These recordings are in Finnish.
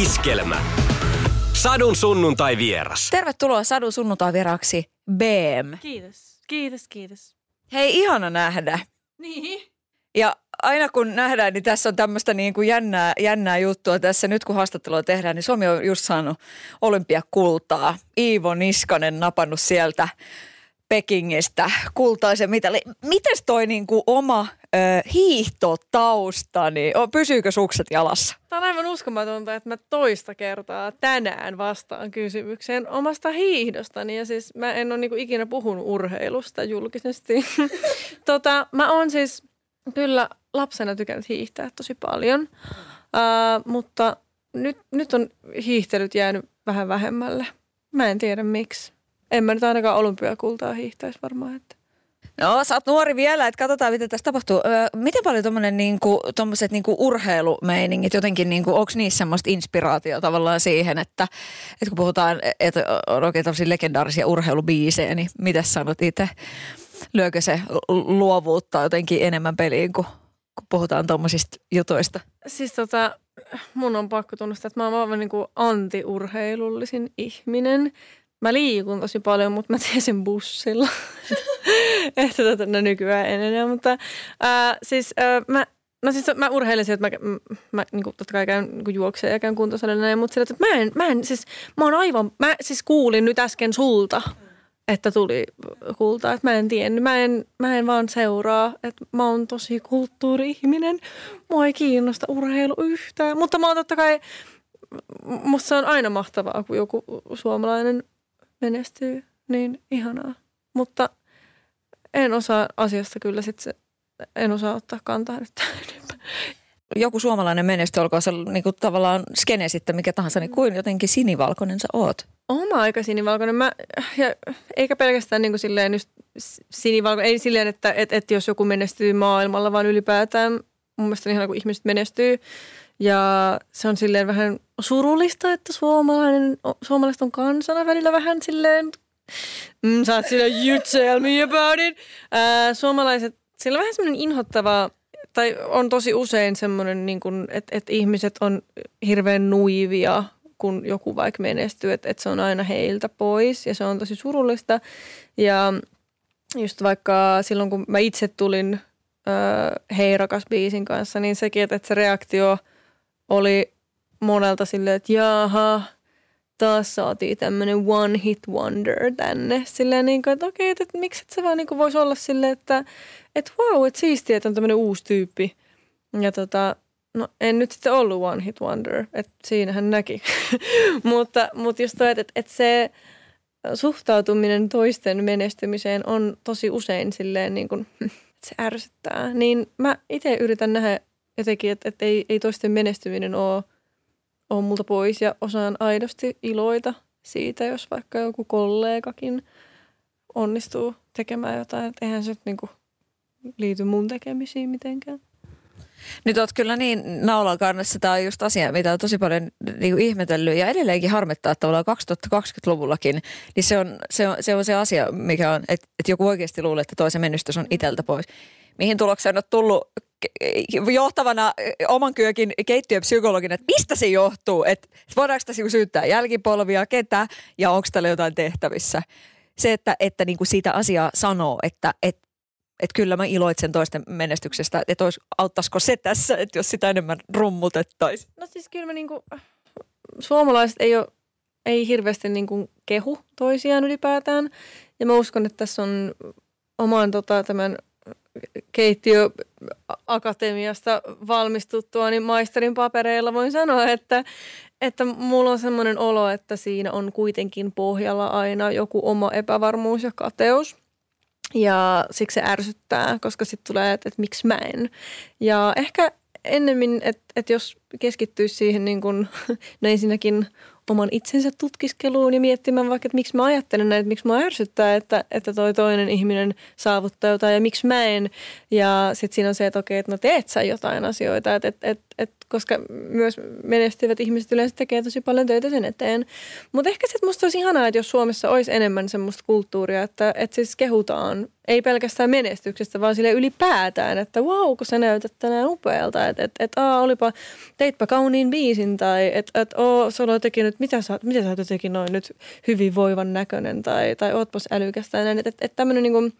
Iskelmä. Sadun sunnuntai vieras. Tervetuloa Sadun sunnuntai vieraaksi BM. Kiitos, kiitos, kiitos. Hei, ihana nähdä. Niin. Ja aina kun nähdään, niin tässä on tämmöistä niin kuin jännää, jännää juttua tässä. Nyt kun haastattelua tehdään, niin Suomi on just saanut olympiakultaa. Iivo Niskanen napannut sieltä Pekingistä kultaisen mitali. Mites toi niin kuin oma ö, hiihtotausta, niin o, pysyykö sukset jalassa? Tämä on aivan uskomatonta, että mä toista kertaa tänään vastaan kysymykseen omasta hiihdostani. Ja siis mä en ole niinku ikinä puhunut urheilusta julkisesti. tota, mä oon siis kyllä lapsena tykännyt hiihtää tosi paljon, uh, mutta nyt, nyt on hiihtelyt jäänyt vähän vähemmälle. Mä en tiedä miksi. En mä nyt ainakaan olympiakultaa hiihtäisi varmaan. Että. No, sä oot nuori vielä, että katsotaan, mitä tässä tapahtuu. Öö, miten paljon tommonen, niinku, niinku urheilumeiningit, jotenkin, niinku, onko niissä semmoista inspiraatio tavallaan siihen, että, että kun puhutaan, että on oikein tämmöisiä legendaarisia urheilubiisejä, niin mitä sanot itse? Lyökö se luovuutta jotenkin enemmän peliin, kun, kun puhutaan tommosista jutuista? Siis tota, mun on pakko tunnustaa, että mä oon vaan niin anti-urheilullisin ihminen mä liikun tosi paljon, mutta mä teen sen bussilla. että tota, no nykyään en enää, mutta ää, siis ää, mä, no siis mä urheilisin, että mä, mä, niin kuin, totta kai käyn niin juoksemaan ja käyn kuntosalilla näin, mutta sillä, että mä en, mä en, siis mä oon aivan, mä siis kuulin nyt äsken sulta, että tuli kulta, että mä en tiennyt, mä en, mä en vaan seuraa, että mä oon tosi kulttuuri-ihminen, mua ei kiinnosta urheilu yhtään, mutta mä oon totta kai, musta se on aina mahtavaa, kun joku suomalainen menestyy, niin ihanaa. Mutta en osaa asiasta kyllä sit se, en osaa ottaa kantaa nyt joku suomalainen menestyy, olkoon se niin kuin tavallaan skene sitten mikä tahansa, niin kuin jotenkin sinivalkoinen sä oot? Oma aika sinivalkoinen. Mä, ja, eikä pelkästään niin kuin silleen just sinivalkoinen. Ei silleen, että et, et jos joku menestyy maailmalla, vaan ylipäätään mun mielestä ihan kun ihmiset menestyy. Ja se on silleen vähän surullista, että suomalainen, suomalaiset on kansana välillä vähän silleen, mm, sä oot silleen, you tell me about it. Ää, suomalaiset, sillä on vähän semmoinen inhottava, tai on tosi usein semmoinen, niin että, että ihmiset on hirveän nuivia, kun joku vaikka menestyy, että, että se on aina heiltä pois ja se on tosi surullista. Ja just vaikka silloin, kun mä itse tulin äh, Hei rakas biisin kanssa, niin sekin, että, että se reaktio – oli monelta silleen, että jaha, taas saatiin tämmöinen one hit wonder tänne. Silleen niin kuin, että okei, että, että miksi se vaan niin kuin voisi olla silleen, että, että wow, että siistiä, että on tämmöinen uusi tyyppi. Ja tota, no en nyt sitten ollut one hit wonder, että siinähän näki. mutta, mutta just toi, että, että se suhtautuminen toisten menestymiseen on tosi usein silleen niin kuin, että se ärsyttää. Niin mä itse yritän nähdä jotenkin, että, että ei, ei toisten menestyminen ole, ole multa pois ja osaan aidosti iloita siitä, jos vaikka joku kollegakin onnistuu tekemään jotain. Että eihän se niin kuin liity mun tekemisiin mitenkään. Nyt oot kyllä niin naulan kannessa. Tämä on just asia, mitä on tosi paljon niin kuin ihmetellyt ja edelleenkin harmittaa, että tavallaan 2020-luvullakin, niin se on se, on, se, on se asia, mikä on, että, että joku oikeasti luulee, että toisen menestys on iteltä pois. Mihin tulokseen on tullut johtavana oman kyökin keittiöpsykologina, että mistä se johtuu, että voidaanko tässä syyttää jälkipolvia, ketä ja onko tällä jotain tehtävissä. Se, että, että niin kuin siitä asiaa sanoo, että, että että kyllä mä iloitsen toisten menestyksestä, että olisi, auttaisiko se tässä, että jos sitä enemmän rummutettaisiin? No siis kyllä mä niinku, suomalaiset ei ole, ei hirveästi niinku kehu toisiaan ylipäätään. Ja mä uskon, että tässä on oman tota, tämän keittiöakatemiasta valmistuttua, niin maisterin papereilla voin sanoa, että, että mulla on semmoinen olo, että siinä on kuitenkin pohjalla aina joku oma epävarmuus ja kateus. Ja siksi se ärsyttää, koska sitten tulee, että, että miksi mä en. Ja ehkä ennemmin, että, että jos keskittyisi siihen niin kuin, no ensinnäkin oman itsensä tutkiskeluun ja miettimään vaikka, että miksi mä ajattelen näin, että miksi mä ärsyttää, että, että toi toinen ihminen saavuttaa jotain ja miksi mä en. Ja sitten siinä on se, että okei, että no teet sä jotain asioita, että, että, että et, koska myös menestyvät ihmiset yleensä tekee tosi paljon töitä sen eteen. Mutta ehkä että musta olisi ihanaa, että jos Suomessa olisi enemmän semmoista kulttuuria, että, että siis kehutaan, ei pelkästään menestyksestä, vaan sille ylipäätään, että wow, kun sä näytät tänään upealta, että et, et, aa, olipa, teitpä kauniin biisin, tai että et, oo, sä olet tekinyt, mitä sä, mitä sä oot jotenkin noin nyt hyvinvoivan näköinen, tai, tai ootpas älykästä, ja näin, että et, et tämmöinen niin kuin,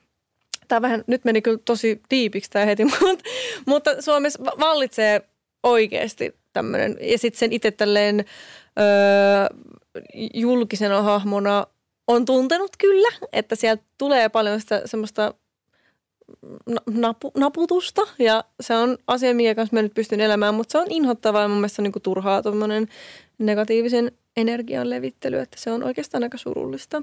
tämä vähän, nyt meni kyllä tosi diipiksi tämä heti, mutta, mutta Suomessa vallitsee oikeasti tämmöinen, ja sitten sen itse tälleen öö, julkisena hahmona on tuntenut kyllä, että sieltä tulee paljon sitä semmoista napu, naputusta ja se on asia, minkä kanssa mä nyt pystyn elämään, mutta se on inhottavaa ja mun mielestä on niin turhaa tuommoinen negatiivisen energian levittely, että se on oikeastaan aika surullista.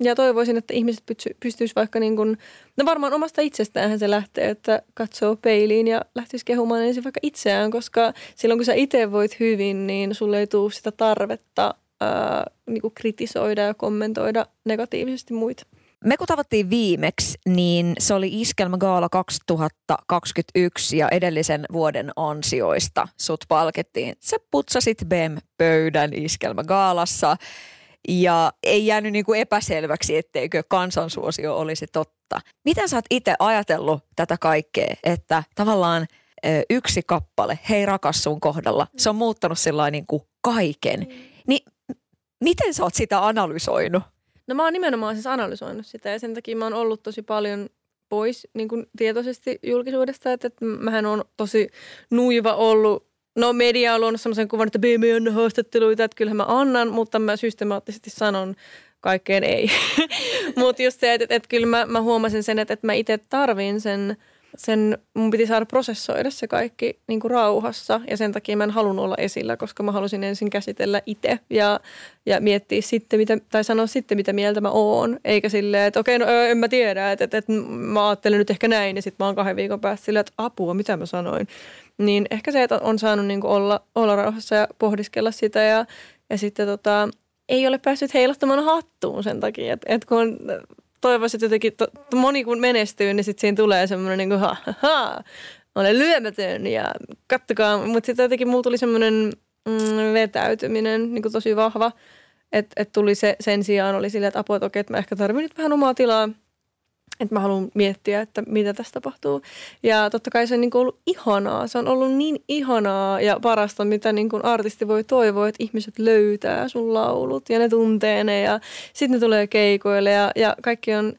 Ja toivoisin, että ihmiset pystyisivät vaikka niin kuin, no varmaan omasta itsestään se lähtee, että katsoo peiliin ja lähtisi kehumaan ensin vaikka itseään, koska silloin kun sä itse voit hyvin, niin sulle ei tule sitä tarvetta ää, niin kuin kritisoida ja kommentoida negatiivisesti muita. Me kun tavattiin viimeksi, niin se oli Iskelmä Gaala 2021 ja edellisen vuoden ansioista sut palkettiin. Sä putsasit BEM-pöydän Iskelmä Gaalassa ja ei jäänyt niin kuin epäselväksi, etteikö kansansuosio olisi totta. Miten sä oot itse ajatellut tätä kaikkea, että tavallaan yksi kappale, hei rakas sun kohdalla, se on muuttanut sellainen niin kuin kaiken. Mm. Niin miten sä oot sitä analysoinut? No mä oon nimenomaan siis analysoinut sitä ja sen takia mä oon ollut tosi paljon pois niin kuin tietoisesti julkisuudesta, että, että mähän on tosi nuiva ollut No media on luonut sellaisen kuvan, että on haastatteluita, että kyllähän mä annan, mutta mä systemaattisesti sanon kaikkeen ei. mutta just se, että, että, että kyllä mä, mä huomasin sen, että, että mä itse tarvin sen, sen, mun piti saada prosessoida se kaikki niin kuin rauhassa ja sen takia mä en halunnut olla esillä, koska mä halusin ensin käsitellä itse ja, ja miettiä sitten, mitä, tai sanoa sitten, mitä mieltä mä oon, eikä silleen, että okei, no en mä tiedä, että, että, että mä ajattelen nyt ehkä näin ja sitten mä oon kahden viikon päästä silleen, että apua, mitä mä sanoin. Niin ehkä se, että on saanut niin olla, olla rauhassa ja pohdiskella sitä ja, ja sitten tota, ei ole päässyt heilattamaan hattuun sen takia, että, että kun toivoisin, että jotenkin to, moni kun menestyy, niin sitten siinä tulee semmoinen niin kuin ha, ha, ha, olen lyömätön ja kattokaa. Mutta sitten jotenkin mulla tuli semmoinen mm, vetäytyminen niin kuin tosi vahva, että et tuli se sen sijaan oli silleen, että apua, että okei, että mä ehkä tarvitsen nyt vähän omaa tilaa – että mä haluan miettiä, että mitä tässä tapahtuu. Ja totta kai se on niin kuin ollut ihanaa. Se on ollut niin ihanaa ja parasta, mitä niin kuin artisti voi toivoa, että ihmiset löytää sun laulut ja ne tuntee ne ja sitten ne tulee keikoille ja, ja kaikki on,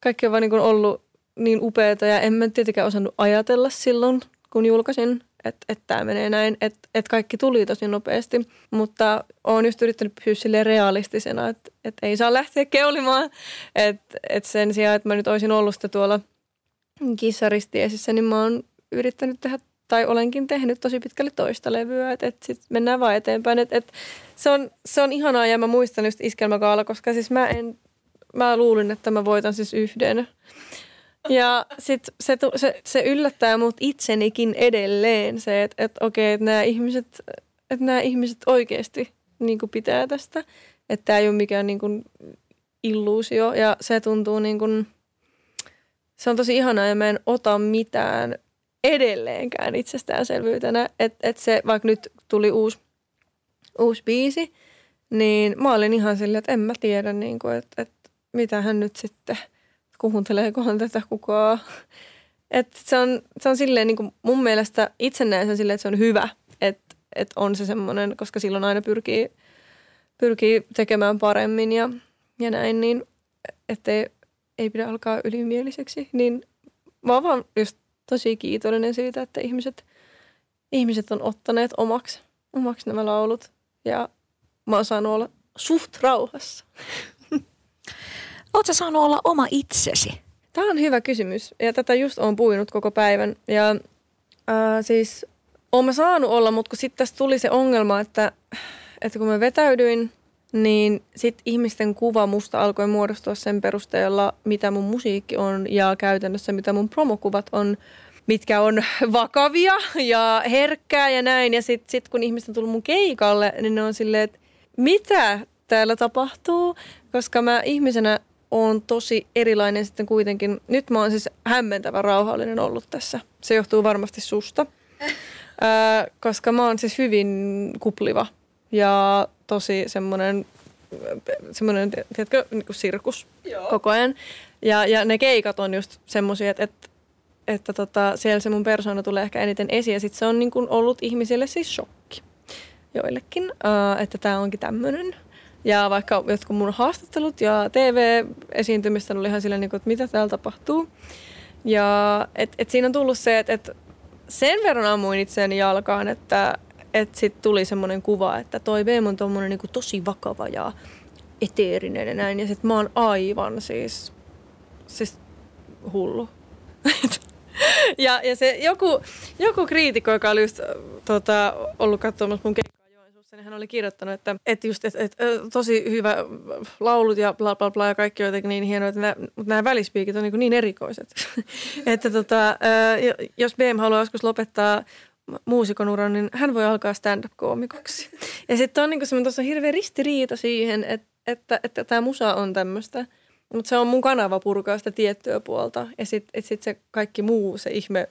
kaikki on vaan niin kuin ollut niin upeata ja en mä tietenkään osannut ajatella silloin, kun julkaisin että, että tämä menee näin, että, että kaikki tuli tosi nopeasti. Mutta olen just yrittänyt pysyä sille realistisena, että, että ei saa lähteä keulimaan. Että, että sen sijaan, että mä nyt olisin ollut sitä tuolla kissaristiesissä, niin mä oon yrittänyt tehdä tai olenkin tehnyt tosi pitkälle toista levyä, että, että sitten mennään vaan eteenpäin. Että, että se, on, se on ihanaa ja mä muistan just Iskelmäkaala, koska siis mä en, mä luulin, että mä voitan siis yhden. Ja sitten se, se, se yllättää mut itsenikin edelleen se, että et, okei, että nämä ihmiset, että nämä ihmiset oikeasti niin pitää tästä. Että tämä ei ole mikään niin kuin, illuusio ja se tuntuu niin kuin, se on tosi ihanaa ja mä en ota mitään edelleenkään itsestäänselvyytenä. Että et se, vaikka nyt tuli uusi, uusi biisi, niin mä olin ihan silleen, että en mä tiedä, niin kuin, että, että mitä hän nyt sitten – kuunteleekohan tätä kukaan. Et se, on, se on silleen niin kuin mun mielestä itse näen sen silleen, että se on hyvä, että et on se semmoinen, koska silloin aina pyrkii, pyrkii tekemään paremmin ja, ja näin, niin ettei ei pidä alkaa ylimieliseksi. Niin mä oon vaan just tosi kiitollinen siitä, että ihmiset, ihmiset on ottaneet omaksi, omaksi nämä laulut ja mä oon saanut olla suht rauhassa. Oletko saanut olla oma itsesi? Tämä on hyvä kysymys ja tätä just on puinut koko päivän. Ja äh, siis olen saanut olla, mutta kun sitten tässä tuli se ongelma, että, että kun mä vetäydyin, niin sitten ihmisten kuva musta alkoi muodostua sen perusteella, mitä mun musiikki on ja käytännössä mitä mun promokuvat on, mitkä on vakavia ja herkkää ja näin. Ja sitten sit kun ihmiset on tullut mun keikalle, niin ne on silleen, että mitä täällä tapahtuu, koska mä ihmisenä on tosi erilainen sitten kuitenkin. Nyt mä oon siis hämmentävän rauhallinen ollut tässä. Se johtuu varmasti susta. Öö, koska mä oon siis hyvin kupliva ja tosi semmoinen, semmoinen tiedätkö, niin kuin sirkus Joo. koko ajan. Ja, ja ne keikat on just semmoisia, että, että, että tota, siellä se mun persoona tulee ehkä eniten esiin. Ja sitten se on niin kuin ollut ihmisille siis shokki joillekin, öö, että tämä onkin tämmöinen. Ja vaikka jotkut mun haastattelut ja TV-esiintymistä oli ihan silleen, niin että mitä täällä tapahtuu. Ja et, et siinä on tullut se, että et sen verran ammuin itseäni jalkaan, että et sitten tuli semmoinen kuva, että toi Beem on tommonen niinku tosi vakava ja eteerinen ja näin. Ja sitten mä oon aivan siis, siis hullu. ja, ja se joku, joku kriitikko, joka oli just tota, ollut katsomassa mun hän oli kirjoittanut, että, että just, että, että, tosi hyvä laulut ja bla bla bla ja kaikki on jotenkin niin hienoa, että nämä, mutta nämä välispiikit on niin, niin erikoiset. että tota, jos BM haluaa joskus lopettaa muusikon uran, niin hän voi alkaa stand-up-koomikoksi. Ja sitten on niin semmoinen hirveä ristiriita siihen, että, että, että tämä musa on tämmöistä. Mutta se on mun kanava purkaa sitä tiettyä puolta. Ja sitten sit se kaikki muu, se ihme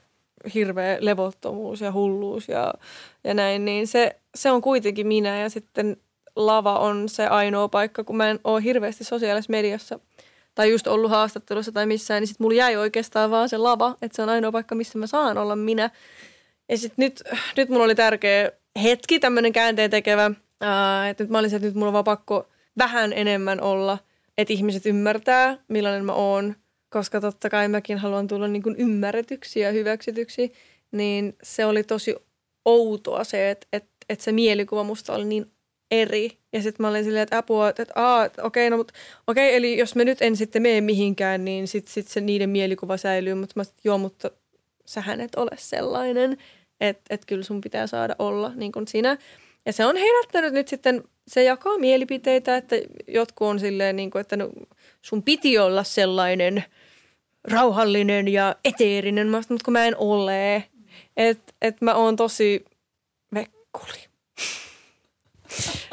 hirveä levottomuus ja hulluus ja, ja näin, niin se, se on kuitenkin minä ja sitten lava on se ainoa paikka, kun mä en ole hirveästi sosiaalisessa mediassa tai just ollut haastattelussa tai missään, niin sitten mulla jäi oikeastaan vaan se lava, että se on ainoa paikka, missä mä saan olla minä. Ja sitten nyt, nyt mulla oli tärkeä hetki, tämmöinen käänteen tekevä, että nyt mä olisin, että nyt mulla on vaan pakko vähän enemmän olla, että ihmiset ymmärtää, millainen mä oon – koska totta kai mäkin haluan tulla niin kuin ymmärretyksi ja hyväksytyksi, niin se oli tosi outoa se, että, että, että se mielikuva musta oli niin eri. Ja sitten mä olin silleen, että apua, että, että okei, okay, no mutta okei, okay, eli jos me nyt en sitten mene mihinkään, niin sitten sit se niiden mielikuva säilyy. Mutta mä sit, joo, mutta sähän et ole sellainen, että, että kyllä sun pitää saada olla niin kuin sinä. Ja se on herättänyt nyt sitten, se jakaa mielipiteitä, että jotkut on silleen, niin kuin, että no, sun piti olla sellainen – rauhallinen ja eteerinen, mä mutta kun mä en ole. Että et mä oon tosi vekkuli.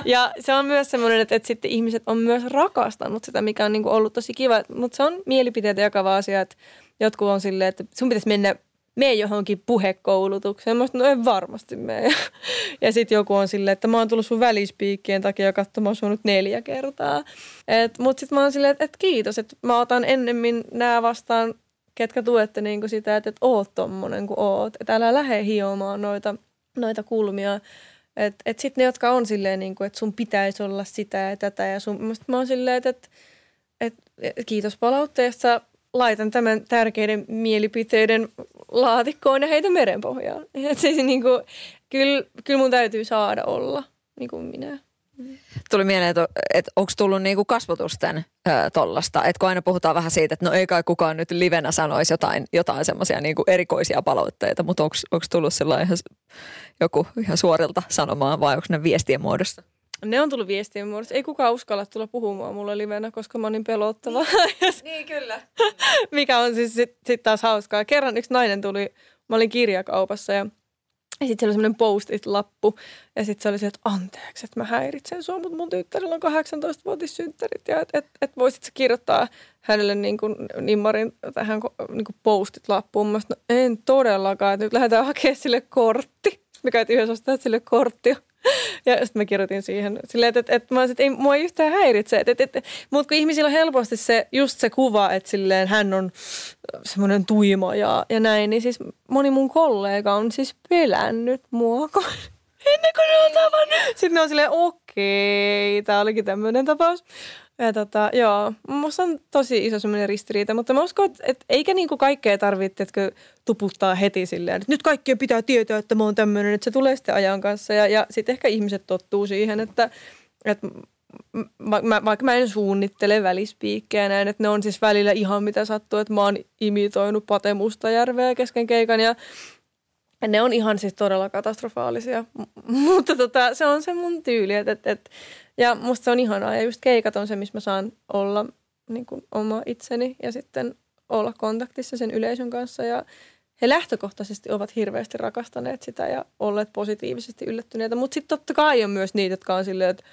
Ja se on myös semmoinen, että, että sitten ihmiset on myös rakastanut sitä, mikä on niin kuin ollut tosi kiva. Mutta se on mielipiteitä jakava asia, että jotkut on silleen, että sun pitäisi mennä mene johonkin puhekoulutukseen. Mä no en varmasti mene. Ja sitten joku on silleen, että mä oon tullut sun välispiikkien takia katsomaan sun nyt neljä kertaa. Mutta sitten mä oon silleen, että et kiitos, että mä otan ennemmin nämä vastaan, ketkä tuette niinku sitä, että et oot tommonen kuin oot. Että älä lähde hiomaan noita, noita kulmia. Että et sitten ne, jotka on silleen, niinku, että sun pitäisi olla sitä ja tätä. Ja sun, mä oon silleen, että et, et, kiitos palautteesta laitan tämän tärkeiden mielipiteiden laatikkoon ja heitä merenpohjaan. Et siis niin kuin, kyllä, kyllä mun täytyy saada olla niin kuin minä. Tuli mieleen, että, että onko tullut niinku kasvotusten tollasta, että kun aina puhutaan vähän siitä, että no ei kai kukaan nyt livenä sanoisi jotain, jotain semmoisia niinku erikoisia palautteita, mutta onko tullut sellainen ihan, joku ihan suorilta sanomaan vai onko ne viestien muodossa? Ne on tullut viestien muodossa. Ei kukaan uskalla tulla puhumaan mulle livenä, koska mä oon niin pelottava. Niin, niin kyllä. Mikä on siis sitten sit taas hauskaa. Kerran yksi nainen tuli, mä olin kirjakaupassa ja ja sitten siellä oli semmoinen post-it-lappu. Ja sitten se oli se, että anteeksi, että mä häiritsen sua, mutta mun tyttärellä on 18-vuotissynttärit. Ja että et, et voisit kirjoittaa hänelle niin kuin nimmarin tähän niin kuin post-it-lappuun. Mä sanoin, no en todellakaan, että nyt lähdetään hakemaan sille kortti. Me käytiin yhdessä ostaa sille korttia. Ja sitten mä kirjoitin siihen silleen, että, että, että, mä että ei, mua ei yhtään häiritse. Että, että, että, mutta kun ihmisillä on helposti se, just se kuva, että silleen hän on semmoinen tuima ja, ja näin, niin siis moni mun kollega on siis pelännyt mua, ennen kuin ne on tavannut. Sitten ne on silleen, okei, tämä olikin tämmöinen tapaus. Ja tota, joo, musta on tosi iso semmoinen ristiriita, mutta mä uskon, että, että eikä niinku kaikkea tarvitse tuputtaa heti silleen, että nyt kaikkien pitää tietää, että mä oon tämmöinen, että se tulee sitten ajan kanssa. Ja, ja sitten ehkä ihmiset tottuu siihen, että, että mä, vaikka mä en suunnittele välispiikkejä näin, että ne on siis välillä ihan mitä sattuu, että mä oon imitoinut Pate Mustajärveä kesken keikan ja ne on ihan siis todella katastrofaalisia, mutta tota, se on se mun tyyli, että, että, että ja musta se on ihanaa ja just keikat on se, missä mä saan olla niin kuin oma itseni ja sitten olla kontaktissa sen yleisön kanssa ja he lähtökohtaisesti ovat hirveästi rakastaneet sitä ja olleet positiivisesti yllättyneitä, mutta sitten totta kai on myös niitä, jotka on silleen, että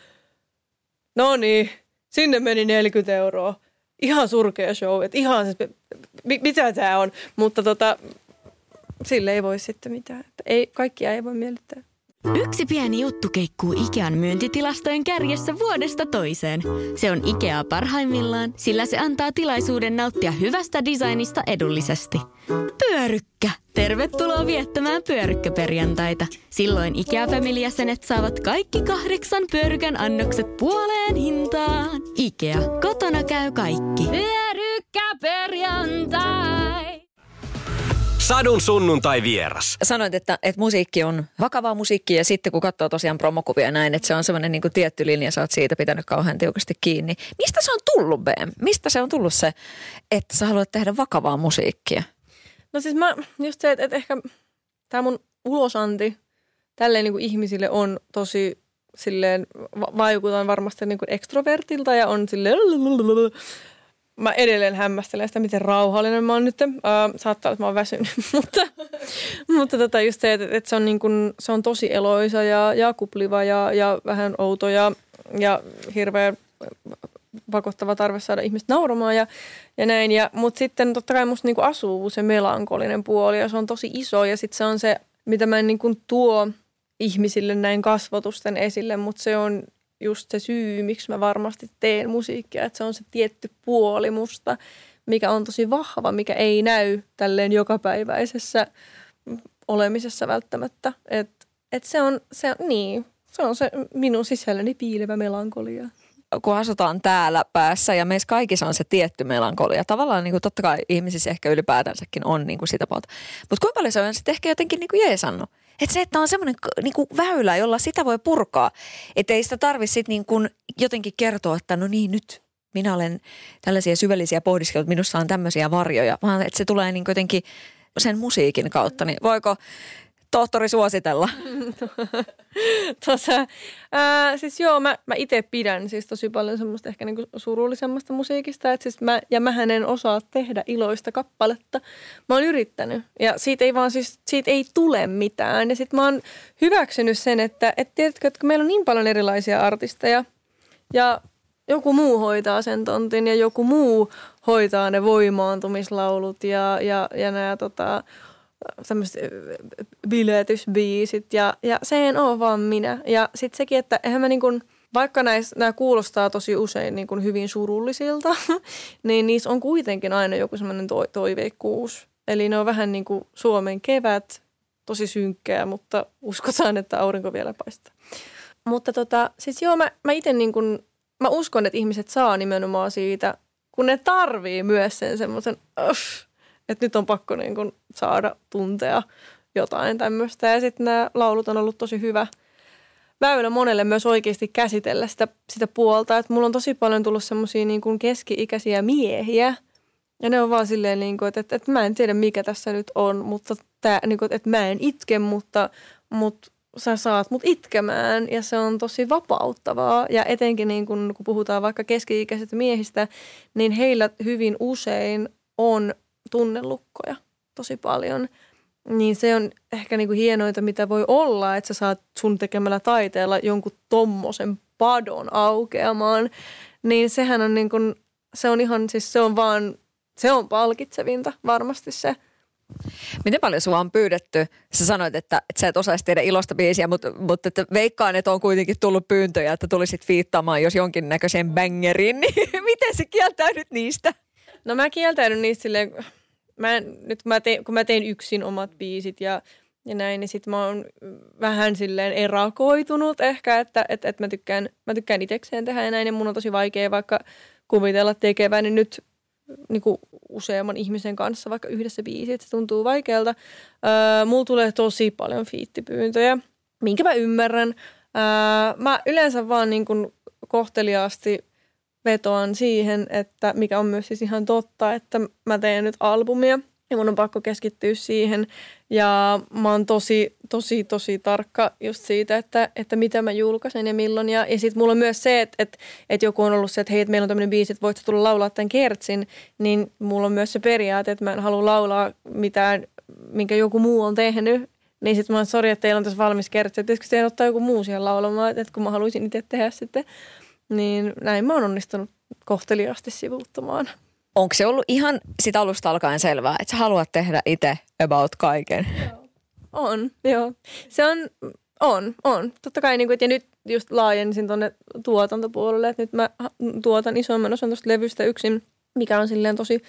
no niin, sinne meni 40 euroa. Ihan surkea show, että ihan se, mitä tämä on. Mutta tota, sille ei voi sitten mitään. Ei, kaikkia ei voi miellyttää. Yksi pieni juttu keikkuu Ikean myyntitilastojen kärjessä vuodesta toiseen. Se on Ikea parhaimmillaan, sillä se antaa tilaisuuden nauttia hyvästä designista edullisesti. Pyörykkä! Tervetuloa viettämään pyörykkäperjantaita. Silloin Ikea family saavat kaikki kahdeksan pyörykän annokset puoleen hintaan. Ikea, kotona käy kaikki. Pyörykkäperjantai! Sadun sunnuntai vieras. Sanoit, että, että musiikki on vakavaa musiikkia ja sitten kun katsoo tosiaan promokuvia näin, että se on semmoinen niin tietty linja, sä oot siitä pitänyt kauhean tiukasti kiinni. Mistä se on tullut, BM? Mistä se on tullut se, että sä haluat tehdä vakavaa musiikkia? No siis mä, just se, että, että ehkä tämä mun ulosanti tälleen niin kuin ihmisille on tosi silleen, vaikutan varmasti niin kuin ekstrovertilta ja on silleen mä edelleen hämmästelen sitä, miten rauhallinen mä oon nyt. Uh, saattaa olla, että mä oon väsynyt, mutta, mutta tota just se, että, että se, on niin kuin, se on tosi eloisa ja, ja kupliva ja, ja vähän outo ja, ja hirveän pakottava tarve saada ihmistä nauramaan ja, ja näin. Ja, mutta sitten totta kai musta niinku asuu se melankolinen puoli ja se on tosi iso ja sitten se on se, mitä mä en niinku tuo ihmisille näin kasvotusten esille, mutta se on just se syy, miksi mä varmasti teen musiikkia, että se on se tietty puoli musta, mikä on tosi vahva, mikä ei näy tälleen jokapäiväisessä olemisessa välttämättä. Että et se on, se on, niin, se on se minun sisälläni piilevä melankolia kun asutaan täällä päässä ja meissä kaikissa on se tietty melankolia. Tavallaan niin kuin totta kai ihmisissä ehkä ylipäätänsäkin on niin kuin sitä puolta. Mutta kuinka paljon se on sitten ehkä jotenkin niin kuin jeesannut? Että se, että on semmoinen niin kuin väylä, jolla sitä voi purkaa. Että ei sitä tarvitse niin kuin jotenkin kertoa, että no niin nyt minä olen tällaisia syvällisiä pohdiskeluja, minussa on tämmöisiä varjoja. Vaan että se tulee niin jotenkin sen musiikin kautta. Niin voiko tohtori suositella? Tuossa, ää, siis joo, mä, mä itse pidän siis tosi paljon semmoista ehkä niinku surullisemmasta musiikista. Et siis mä, ja mähän en osaa tehdä iloista kappaletta. Mä oon yrittänyt ja siitä ei vaan siis, siitä ei tule mitään. Ja sit mä oon hyväksynyt sen, että et tiedätkö, että kun meillä on niin paljon erilaisia artisteja ja joku muu hoitaa sen tontin ja joku muu hoitaa ne voimaantumislaulut ja, ja, ja nämä tota, tämmöiset biletysbiisit ja, ja se en ole vaan minä. Ja sitten sekin, että eihän mä niin kuin, vaikka nämä kuulostaa tosi usein niin kuin hyvin surullisilta, niin niissä on kuitenkin aina joku semmoinen to, toiveikkuus. Eli ne on vähän niin kuin Suomen kevät, tosi synkkää, mutta uskotaan, että aurinko vielä paistaa. Mutta tota, siis joo, mä, mä itse niin kuin, mä uskon, että ihmiset saa nimenomaan siitä, kun ne tarvii myös sen semmoisen, että nyt on pakko niin kuin saada tuntea jotain tämmöistä. Ja sitten nämä laulut on ollut tosi hyvä väylä monelle myös oikeasti käsitellä sitä, sitä puolta. Että mulla on tosi paljon tullut semmoisia niin kuin keski-ikäisiä miehiä. Ja ne on vaan silleen, niin kuin, että, että, että mä en tiedä mikä tässä nyt on, mutta tää, niin kuin, että mä en itke, mutta, mutta sä saat mut itkemään ja se on tosi vapauttavaa. Ja etenkin niin kun, kun puhutaan vaikka keski-ikäisistä miehistä, niin heillä hyvin usein on tunnelukkoja tosi paljon. Niin se on ehkä niinku hienointa, mitä voi olla, että sä saat sun tekemällä taiteella jonkun tommosen padon aukeamaan. Niin sehän on niinku, se on ihan, siis se on vaan, se on palkitsevinta varmasti se. Miten paljon sua on pyydetty? Sä sanoit, että, että sä et osaisi tehdä ilosta biisiä, mutta, mutta että veikkaan, että on kuitenkin tullut pyyntöjä, että tulisit fiittaamaan jos jonkinnäköisen bangerin. Niin miten se kieltäydyt niistä? No mä kieltäydyn niistä silleen, mä, nyt kun mä, tein, kun mä tein yksin omat biisit ja, ja näin, niin sit mä oon vähän silleen erakoitunut ehkä, että et, et mä tykkään, mä tykkään itekseen tehdä ja näin, ja mun on tosi vaikea vaikka kuvitella tekeväni nyt niin useamman ihmisen kanssa vaikka yhdessä biisi, että se tuntuu vaikealta. Öö, mulla tulee tosi paljon fiittipyyntöjä, minkä mä ymmärrän. Öö, mä yleensä vaan niin kohteliaasti vetoan siihen, että mikä on myös siis ihan totta, että mä teen nyt albumia ja mun on pakko keskittyä siihen. Ja mä oon tosi, tosi, tosi tarkka just siitä, että, että mitä mä julkaisen ja milloin. Ja, ja sitten mulla on myös se, että, että, että joku on ollut se, että hei, että meillä on tämmöinen biisi, että voit tulla laulaa tämän kertsin. Niin mulla on myös se periaate, että mä en halua laulaa mitään, minkä joku muu on tehnyt. Niin sitten mä oon, sori, että teillä on tässä valmis kertsi. Että teidän ottaa joku muu siihen laulamaan, että kun mä haluaisin itse tehdä sitten – niin näin mä oon onnistunut kohteliaasti sivuuttamaan. onko se ollut ihan sit alusta alkaen selvää, että sä haluat tehdä itse about kaiken? On, joo. Se on, on, on. Totta kai, niin kuin, ja nyt just laajensin tuonne tuotantopuolelle, että nyt mä tuotan isomman osan tuosta levystä yksin, mikä on silleen tosi,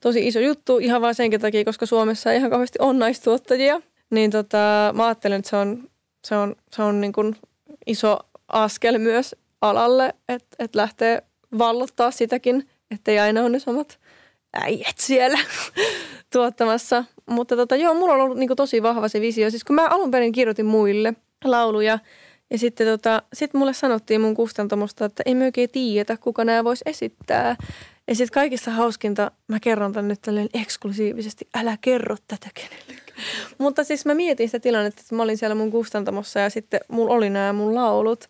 tosi iso juttu ihan vain senkin takia, koska Suomessa ei ihan kauheasti ole naistuottajia. Niin tota, mä ajattelen, että se on, se on, se on niin kuin iso askel myös alalle, että, että lähtee vallottaa sitäkin, ettei aina ole ne samat äijät siellä tuottamassa. Mutta tota, joo, mulla on ollut niin tosi vahva se visio. Siis kun mä alun perin kirjoitin muille lauluja, ja sitten tota, sit mulle sanottiin mun kustantamosta, että ei me oikein tiedetä, kuka nämä voisi esittää. Ja sitten kaikista hauskinta, mä kerron tämän nyt tälleen eksklusiivisesti, älä kerro tätä kenellekään. Mutta siis mä mietin sitä tilannetta, että mä olin siellä mun kustantamossa ja sitten mulla oli nämä mun laulut.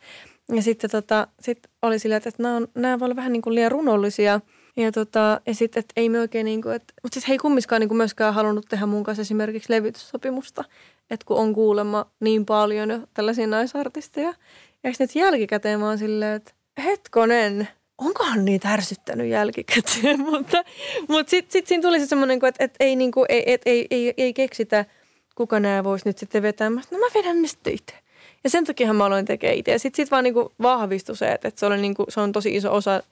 Ja sitten tota, sit oli silleen, että nämä, on, nämä voi olla vähän niin kuin liian runollisia. Ja, tota, ja sitten, että ei me oikein niin kuin, että, mutta siis he ei kummiskaan niin kuin myöskään halunnut tehdä mun kanssa esimerkiksi levytyssopimusta. Että kun on kuulemma niin paljon jo tällaisia naisartisteja. Ja sitten jälkikäteen mä oon silleen, että hetkonen, onkohan niitä ärsyttänyt jälkikäteen, mutta, mutta sitten sit siinä tuli se semmoinen, että, että ei, niin kuin, ei, et, ei, ei, ei keksitä, kuka nämä voisi nyt sitten vetää. Mä, no mä vedän ne sitten itse. Ja sen takia mä aloin tekemään itse. Ja sitten sit vaan niin kuin vahvistui se, että, että se, oli niin kuin, se on tosi iso osa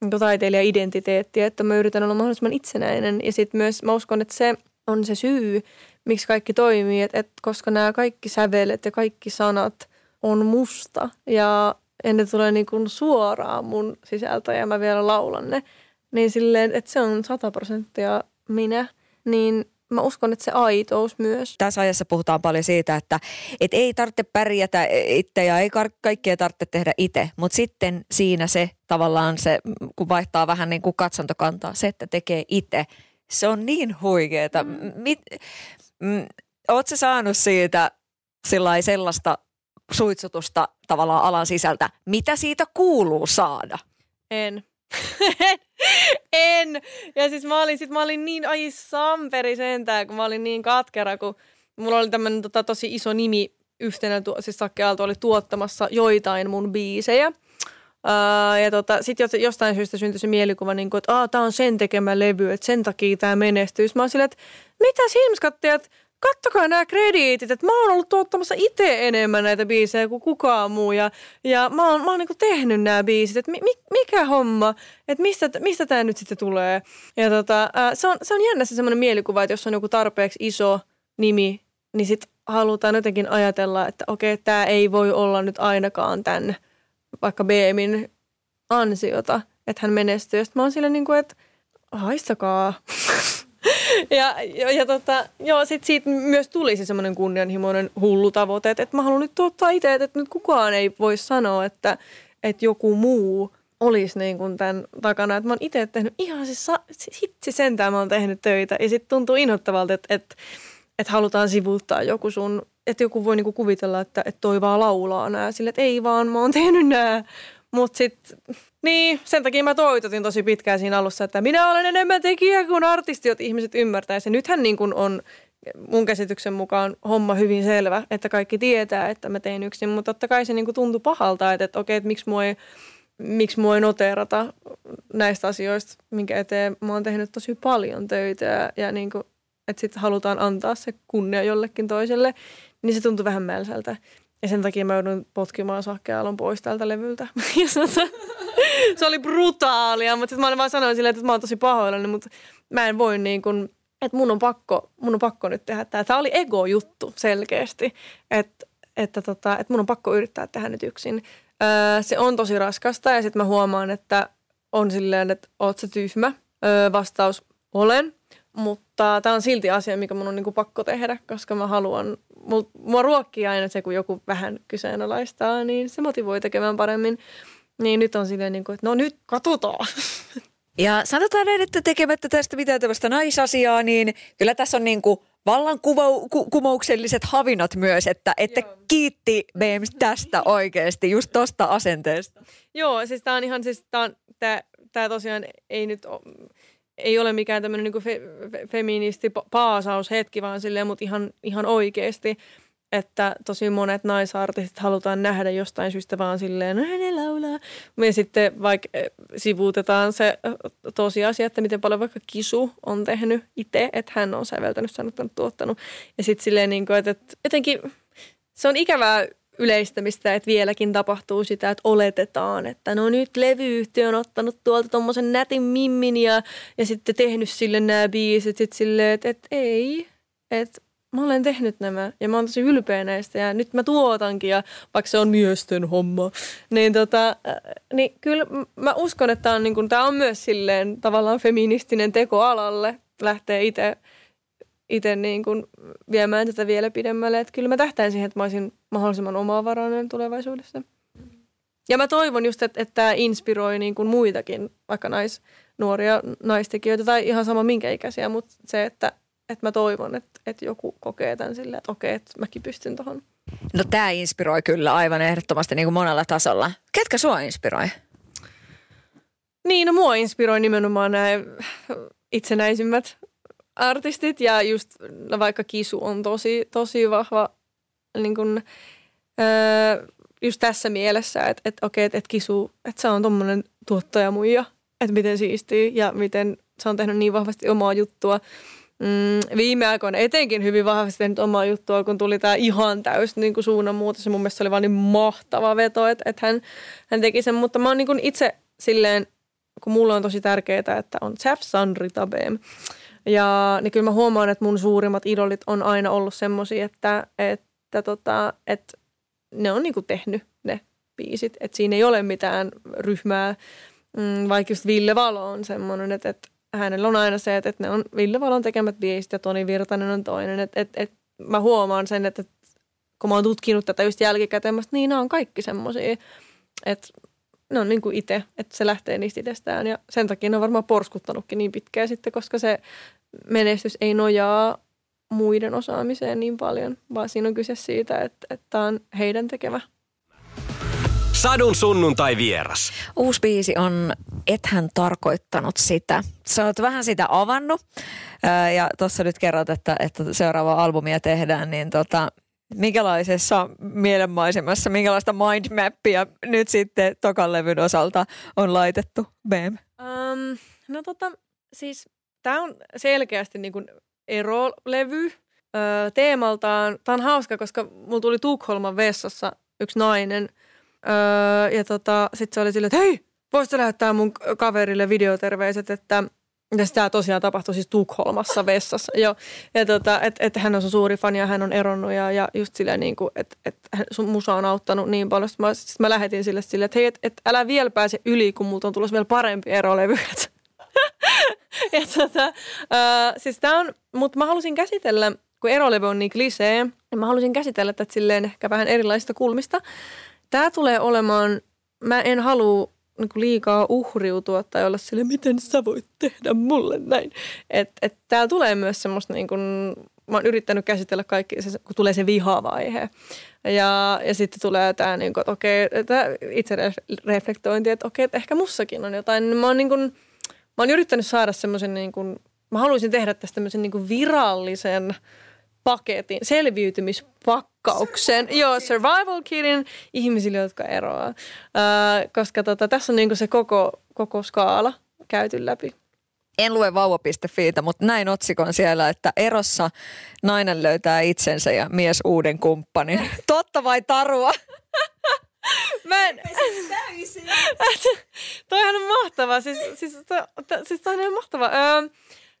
niin taiteilija-identiteettiä, että mä yritän olla mahdollisimman itsenäinen. Ja sitten myös mä uskon, että se on se syy, miksi kaikki toimii, että, että koska nämä kaikki sävelet ja kaikki sanat on musta ja ja ne tulee niin kuin suoraan mun sisältä ja mä vielä laulan ne, niin silleen, että se on sata prosenttia minä, niin mä uskon, että se aitous myös. Tässä ajassa puhutaan paljon siitä, että et ei tarvitse pärjätä itse ja ei kaikkea tarvitse tehdä itse, mutta sitten siinä se tavallaan se, kun vaihtaa vähän niin kuin katsontokantaa, se, että tekee itse, se on niin huikeeta. Mm. Mit, mm, Oletko saanut siitä sellaista suitsutusta tavallaan alan sisältä. Mitä siitä kuuluu saada? En. en. Ja siis mä olin, sit mä olin niin, ai samperi sentään, kun mä olin niin katkera, kun mulla oli tämmöinen tota, tosi iso nimi yhtenä, siis Sakke Aalto oli tuottamassa joitain mun biisejä. Uh, ja tota, sitten jostain syystä syntyi se mielikuva, niin kuin, että tämä on sen tekemä levy, että sen takia tämä menestyy. Mä oon silleen, että mitä silmäskattajat, kattokaa nämä krediitit, että mä oon ollut tuottamassa itse enemmän näitä biisejä kuin kukaan muu ja, ja mä oon, mä oon niinku tehnyt nämä biisit, että mi, mikä homma, että mistä, mistä tämä nyt sitten tulee. Ja tota, ää, se, on, se on jännä se semmoinen mielikuva, että jos on joku tarpeeksi iso nimi, niin sitten halutaan jotenkin ajatella, että okei, tämä ei voi olla nyt ainakaan tämän vaikka BMin ansiota, että hän menestyy. Sitten mä oon sillä niin kuin, että haistakaa. ja, ja, ja tota, joo, sit siitä myös tuli se semmoinen kunnianhimoinen hullu tavoite, että, että mä haluan nyt tuottaa itse, että nyt kukaan ei voi sanoa, että, että joku muu olisi niin kuin tämän takana. Että mä oon itse tehnyt ihan siis, hitsi sentään mä oon tehnyt töitä. Ja sitten tuntuu inhottavalta, että, että, että halutaan sivuuttaa joku sun, että joku voi niinku kuvitella, että, että toi vaan laulaa nää. Sille, että ei vaan, mä oon tehnyt nää. Mutta sitten, niin, sen takia mä toitotin tosi pitkään siinä alussa, että minä olen enemmän tekijä kuin artisti, että ihmiset ymmärtää. Ja nythän niin kuin on mun käsityksen mukaan homma hyvin selvä, että kaikki tietää, että mä tein yksin. Mutta totta kai se niin tuntui pahalta, että, että okei, että miksi mua ei, miksi mua ei noteerata näistä asioista, minkä eteen mä oon tehnyt tosi paljon töitä ja, ja niin kuin, että sitten halutaan antaa se kunnia jollekin toiselle, niin se tuntui vähän mälsältä. Ja sen takia mä joudun potkimaan Sakkealon pois tältä levyltä. se oli brutaalia, mutta sitten mä vaan sanoin silleen, että mä oon tosi pahoillani, mutta mä en voi niin kuin, että mun on pakko, mun on pakko nyt tehdä tämä. Tämä oli ego-juttu selkeästi, että, että, tota, että mun on pakko yrittää tehdä nyt yksin. Öö, se on tosi raskasta ja sitten mä huomaan, että on silleen, että oot sä tyhmä. Öö, vastaus olen. Mutta tämä on silti asia, mikä mun on niin kuin pakko tehdä, koska mä haluan, mua ruokkii aina se, kun joku vähän kyseenalaistaa, niin se motivoi tekemään paremmin. Niin nyt on silleen, niin kuin, että no nyt katsotaan. Ja sanotaan näin, että tekemättä tästä mitään tämmöistä naisasiaa, niin kyllä tässä on niin kuin vallankumoukselliset havinat myös, että, että kiitti Beams tästä oikeasti, just tosta asenteesta. Joo, siis tämä on ihan, siis tämä, on, tämä, tämä tosiaan ei nyt ole, ei ole mikään tämmöinen niin fe, fe, feministi paasaushetki, vaan silleen, mutta ihan, ihan oikeasti, että tosi monet naisartistit halutaan nähdä jostain syystä vaan silleen, no ne laulaa Ja sitten vaikka eh, sivuutetaan se eh, tosiasia, että miten paljon vaikka Kisu on tehnyt itse, että hän on säveltänyt, sanottanut, tuottanut. Ja sitten silleen niin kuin, että, että jotenkin se on ikävää yleistämistä, että vieläkin tapahtuu sitä, että oletetaan, että no nyt levyyhtiö on ottanut tuolta tuommoisen nätin mimmin ja, ja sitten tehnyt sille nämä biisit, sitten silleen, että, että ei, että mä olen tehnyt nämä ja mä oon tosi ylpeä näistä ja nyt mä tuotankin ja vaikka se on miesten homma, niin, tota, äh, niin kyllä mä uskon, että tämä on, niin kun, on myös silleen tavallaan feministinen teko alalle lähtee itse itse niin kuin viemään tätä vielä pidemmälle. Että kyllä mä tähtäin siihen, että mä olisin mahdollisimman omavarainen tulevaisuudessa. Ja mä toivon just, että, että tämä inspiroi niin kuin muitakin, vaikka nais, nuoria naistekijöitä tai ihan sama minkä ikäisiä, mutta se, että, että mä toivon, että, että joku kokee tämän silleen, että okei, että mäkin pystyn tuohon. No tämä inspiroi kyllä aivan ehdottomasti niin kuin monella tasolla. Ketkä sua inspiroi? Niin, no mua inspiroi nimenomaan nämä itsenäisimmät artistit ja just no vaikka Kisu on tosi, tosi vahva niin kun, öö, just tässä mielessä, että, että okei, että, että Kisu, että se on tommonen tuottaja muija, että miten siistii ja miten se on tehnyt niin vahvasti omaa juttua. Mm, viime aikoina etenkin hyvin vahvasti tehnyt omaa juttua, kun tuli tämä ihan täys niin kuin suunnanmuutos. Mun mielestä se oli vaan niin mahtava veto, että, että hän, hän teki sen. Mutta mä oon niin itse silleen, kun mulla on tosi tärkeää, että on Jeff Sandri Tabeem. Ja niin kyllä mä huomaan, että mun suurimmat idolit on aina ollut semmoisia, että, että, tota, että ne on niinku tehnyt ne biisit. Että siinä ei ole mitään ryhmää, mm, vaikka just Ville Valo on semmoinen, että, että hänellä on aina se, että, että ne on Ville Valon tekemät biisit ja Toni Virtanen on toinen. Että, että, että mä huomaan sen, että, että kun mä oon tutkinut tätä just jälkikäteen, niin nämä on kaikki semmoisia, että ne on niin kuin itse, että se lähtee niistä itsestään ja sen takia ne on varmaan porskuttanutkin niin pitkään sitten, koska se menestys ei nojaa muiden osaamiseen niin paljon, vaan siinä on kyse siitä, että, että on heidän tekemä. Sadun sunnuntai vieras. Uusi biisi on Ethän tarkoittanut sitä. Sä oot vähän sitä avannut ja tuossa nyt kerrot, että, että seuraava albumia tehdään, niin tota, minkälaisessa mielenmaisemassa, minkälaista mindmappia nyt sitten tokan levyn osalta on laitettu, BM? Um, no tota, siis tämä on selkeästi niin kuin erolevy öö, teemaltaan. Tämä on hauska, koska mulla tuli Tukholman vessassa yksi nainen öö, ja tota, sitten se oli silleen, että hei, voisitko lähettää mun kaverille videoterveiset, että ja tämä tosiaan tapahtui siis Tukholmassa vessassa. Jo. Ja tota, että et hän on sun suuri fani ja hän on eronnut ja, ja just silleen niin kuin, että et sun musa on auttanut niin paljon. Sitten mä, sit mä lähetin sille silleen, että hei, että et älä vielä pääse yli, kun multa on tulossa vielä parempi erolevy. ja tota, uh, siis tää on, mutta mä halusin käsitellä, kun erolevy on niin klisee, niin mä halusin käsitellä tätä silleen ehkä vähän erilaisista kulmista. Tämä tulee olemaan, mä en halua niin kuin liikaa uhriutua tai olla sille, miten sä voit tehdä mulle näin. Että et täällä tulee myös semmoista, niin kuin, mä oon yrittänyt käsitellä kaikki, se, kun tulee se vihavaihe. Ja, ja sitten tulee tämä, niin kuin, okei, tämä itse reflektointi, että okei, että ehkä mussakin on jotain. Mä oon, niin kuin, mä oon yrittänyt saada semmoisen, niin kuin, mä haluaisin tehdä tästä tämmöisen niin kuin virallisen paketin, selviytymispakkauksen, joo, survival kitin ihmisille, jotka eroaa. Äh, koska tota, tässä on niinku se koko, koko skaala käyty läpi. En lue vauva.fiitä, mutta näin otsikon siellä, että erossa nainen löytää itsensä ja mies uuden kumppanin. Totta vai tarua? Mä en... Toihan on mahtava. Siis, siis, to, to, siis on mahtava. Öö,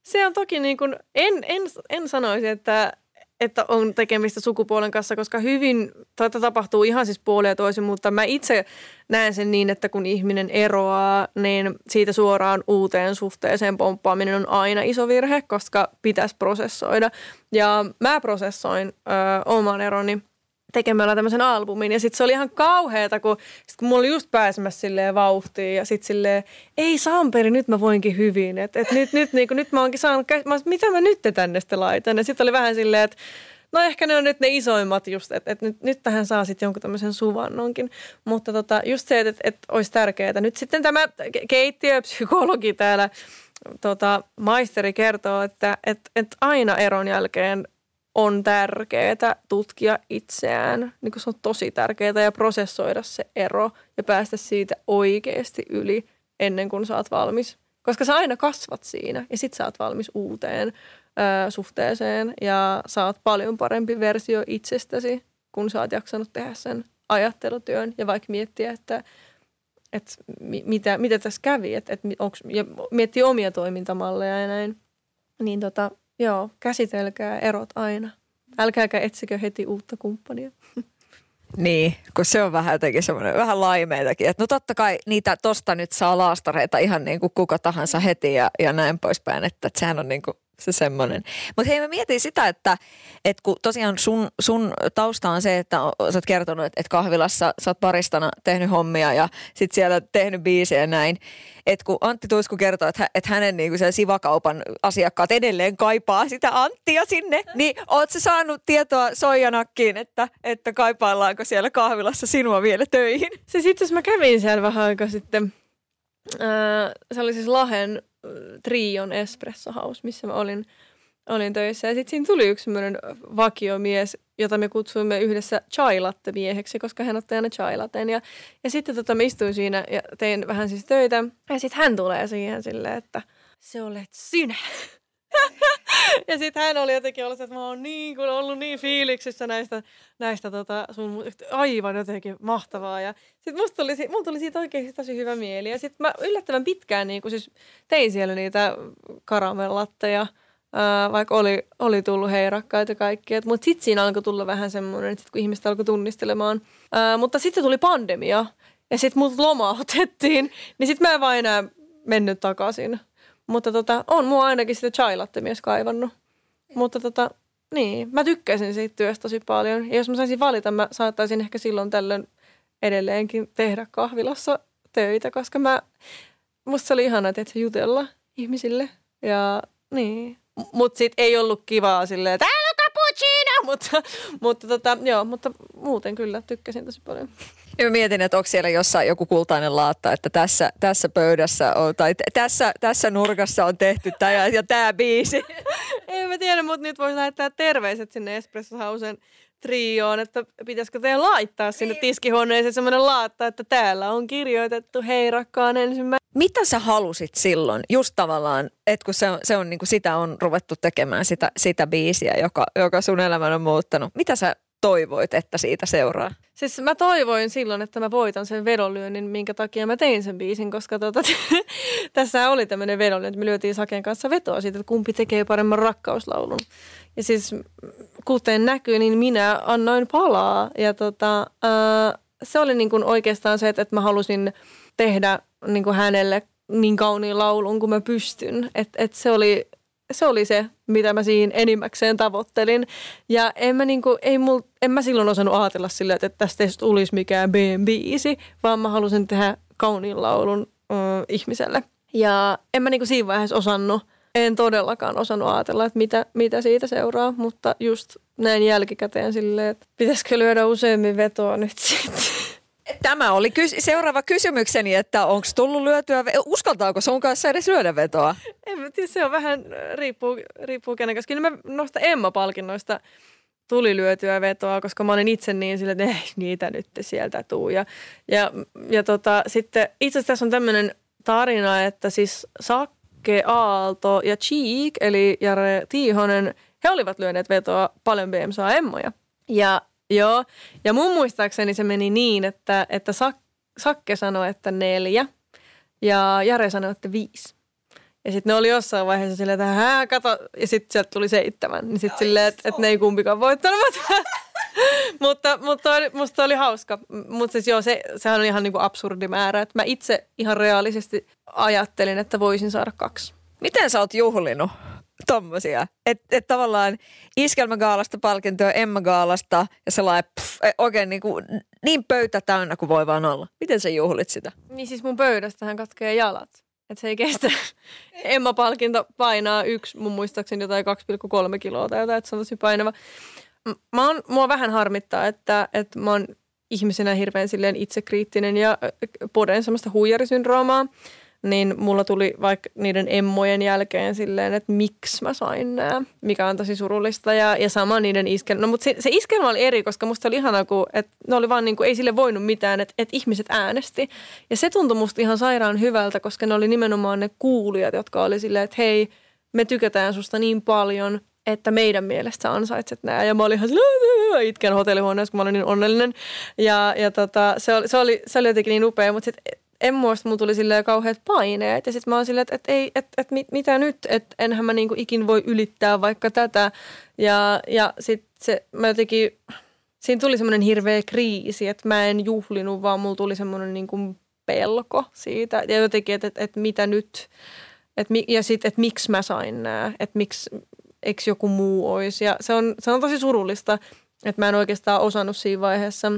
se on toki niin kuin, en, en, en sanoisi, että että on tekemistä sukupuolen kanssa, koska hyvin tätä tapahtuu ihan siis puolia ja toisin, mutta mä itse näen sen niin, että kun ihminen eroaa, niin siitä suoraan uuteen suhteeseen pomppaaminen on aina iso virhe, koska pitäisi prosessoida. Ja mä prosessoin ö, oman eroni tekemällä tämmöisen albumin. Ja sitten se oli ihan kauheata, kun, sit kun mulla oli just pääsemässä silleen vauhtiin ja sitten silleen, ei Samperi, nyt mä voinkin hyvin. Että et nyt, nyt, niin nyt mä oonkin saanut, mä, mitä mä nyt tänne sitten laitan. Ja sitten oli vähän silleen, että no ehkä ne on nyt ne isoimmat just, että et nyt, nyt tähän saa sitten jonkun tämmöisen suvannonkin. Mutta tota, just se, että et, et olisi tärkeää. Nyt sitten tämä keittiöpsykologi täällä tota, maisteri kertoo, että et, et aina eron jälkeen on tärkeää tutkia itseään. Niin se on tosi tärkeää ja prosessoida se ero ja päästä siitä oikeasti yli ennen kuin sä oot valmis. Koska sä aina kasvat siinä ja sit sä oot valmis uuteen ö, suhteeseen ja sä oot paljon parempi versio itsestäsi, kun sä oot jaksanut tehdä sen ajattelutyön ja vaikka miettiä, että, että mitä, mitä tässä kävi, että, että miettiä omia toimintamalleja ja näin. Niin tota, joo, käsitelkää erot aina. Älkääkä etsikö heti uutta kumppania. Niin, kun se on vähän jotenkin semmoinen vähän laimeitakin. Että no totta kai niitä tosta nyt saa laastareita ihan niin kuin kuka tahansa heti ja, ja näin poispäin. Että, että sehän on niin kuin se semmoinen. Mutta hei mä mietin sitä, että, että kun tosiaan sun, sun tausta on se, että sä oot kertonut, että, että kahvilassa sä oot baristana tehnyt hommia ja sit siellä tehnyt biisejä ja näin. Että kun Antti Tuisku kertoo, että, että hänen niin kuin sivakaupan asiakkaat edelleen kaipaa sitä Anttia sinne, niin oot sä saanut tietoa Soijanakkiin, että, että kaipaillaanko siellä kahvilassa sinua vielä töihin? Itse asiassa mä kävin siellä vähän aikaa sitten. se oli siis Lahen Trion Espresso House, missä mä olin, olin töissä. Ja sitten siinä tuli yksi semmoinen vakiomies, jota me kutsuimme yhdessä chai mieheksi, koska hän otti aina chai Ja, ja sitten tota, mä istuin siinä ja tein vähän siis töitä. Ja sitten hän tulee siihen silleen, että se olet sinä. ja sitten hän oli jotenkin ollut, että mä oon niin, kun ollut niin fiiliksissä näistä, näistä tota, sun aivan jotenkin mahtavaa. Ja sitten musta tuli, mulla tuli siitä oikeasti tosi hyvä mieli. Ja sitten mä yllättävän pitkään niin siis tein siellä niitä karamellatteja, ää, vaikka oli, oli tullut heirakkaita ja kaikkea. Mutta sitten siinä alkoi tulla vähän semmoinen, että sit kun ihmiset alkoi tunnistelemaan. Ää, mutta sitten tuli pandemia ja sitten mut lomautettiin, niin sitten mä en vaan enää mennyt takaisin mutta tota, on mua ainakin sitä chai mies kaivannut. Mutta tota, niin, mä tykkäsin siitä työstä tosi paljon. Ja jos mä saisin valita, mä saattaisin ehkä silloin tällöin edelleenkin tehdä kahvilassa töitä, koska mä, musta se oli ihana, että jutella ihmisille. Ja niin, mutta sit ei ollut kivaa silleen, täällä on cappuccino, mutta, mutta, tota, joo, mutta muuten kyllä tykkäsin tosi paljon. Ja mietin, että onko siellä jossain joku kultainen laatta, että tässä, tässä pöydässä on, tai tässä, tässä nurkassa on tehty tämä ja, ja tämä biisi. en mä tiedä, mutta nyt voisi lähettää terveiset sinne Espresso Hausen trioon, että pitäisikö teidän laittaa sinne niin. tiskihuoneeseen semmoinen laatta, että täällä on kirjoitettu hei rakkaan ensimmäinen. Mitä sä halusit silloin, just tavallaan, että kun se on, se on niin kuin sitä on ruvettu tekemään, sitä, sitä biisiä, joka, joka sun elämän on muuttanut. Mitä sä toivoit, että siitä seuraa? Siis mä toivoin silloin, että mä voitan sen vedonlyönnin, minkä takia mä tein sen biisin, koska tota, tässä oli tämmöinen vedonlyönti. Me lyötiin Saken kanssa vetoa siitä, että kumpi tekee paremman rakkauslaulun. Ja siis kuten näkyy, niin minä annoin palaa. Ja tota, ää, se oli niin kuin oikeastaan se, että, että mä halusin tehdä niin kuin hänelle niin kauniin laulun kuin mä pystyn. Että et se oli se oli se, mitä mä siinä enimmäkseen tavoittelin. Ja en mä, niinku, ei mul, en mä silloin osannut ajatella sillä, että tästä ei tulisi mikään B-biisi, vaan mä halusin tehdä kauniin laulun ö, ihmiselle. Ja en mä niinku siinä vaiheessa osannut, en todellakaan osannut ajatella, että mitä, mitä siitä seuraa, mutta just näin jälkikäteen silleen, että pitäisikö lyödä useammin vetoa nyt sitten. Tämä oli kys- seuraava kysymykseni, että onko tullut lyötyä, uskaltaako sun kanssa edes lyödä vetoa? En mä tiedä, se on vähän, riippuu, riippuu kenen kanssa. Kyllä mä nostan Emma-palkinnoista tuli lyötyä vetoa, koska mä olin itse niin sille, että ei niitä nyt sieltä tuu. Ja, ja, ja tota, sitten itse asiassa tässä on tämmöinen tarina, että siis Sakke Aalto ja Cheek, eli Jare Tiihonen, he olivat lyöneet vetoa paljon BMSA Emmoja. Ja Joo, ja mun muistaakseni se meni niin, että, että Sak- Sakke sanoi, että neljä ja Jare sanoi, että viisi. Ja sitten ne oli jossain vaiheessa silleen, että hää, kato, ja sitten sieltä tuli seitsemän. Niin sitten silleen, että, että ne ei kumpikaan voittanut. mutta mutta oli, musta oli hauska. Mutta siis joo, se, sehän on ihan niinku absurdi määrä. Että mä itse ihan reaalisesti ajattelin, että voisin saada kaksi. Miten sä oot juhlinut tommosia. Että et tavallaan iskelmägaalasta palkintoa, Emma Gaalasta ja sellainen pff, e, oikein niin, kuin, niin pöytä täynnä kuin voi vaan olla. Miten sä juhlit sitä? Niin siis mun pöydästähän katkee jalat. Että se ei kestä. Emma-palkinto painaa yksi, mun muistaakseni jotain 2,3 kiloa tai jotain, että se on tosi painava. Mä oon, mua vähän harmittaa, että, että mä oon ihmisenä hirveän silleen itsekriittinen ja poden semmoista huijarisyndroomaa. Niin mulla tuli vaikka niiden emmojen jälkeen silleen, että miksi mä sain nämä, mikä on tosi surullista. Ja, ja sama niiden iskelmä. No mutta se, se iskelmä oli eri, koska musta oli ihanaa, kun että ne oli vaan niin kuin, ei sille voinut mitään, että, että ihmiset äänesti. Ja se tuntui musta ihan sairaan hyvältä, koska ne oli nimenomaan ne kuulijat, jotka oli silleen, että hei, me tykätään susta niin paljon, että meidän mielestä ansaitset nämä. Ja mä olin ihan silleen, itken hotellihuoneessa, kun mä olin niin onnellinen. Ja, ja tota, se, oli, se, oli, se oli jotenkin niin upea, mutta sitten en muista, mulla tuli silleen kauheat paineet. Ja sitten mä oon silleen, että, että, ei, että, että mit, mitä nyt, että enhän mä niinku ikin voi ylittää vaikka tätä. Ja, ja sitten se, mä jotenkin, siinä tuli semmoinen hirveä kriisi, että mä en juhlinut, vaan mulla tuli semmoinen niinku pelko siitä. Ja jotenkin, että, että, että mitä nyt, että, ja sitten, että miksi mä sain nämä, että miksi, eikö joku muu olisi. Ja se on, se on tosi surullista, että mä en oikeastaan osannut siinä vaiheessa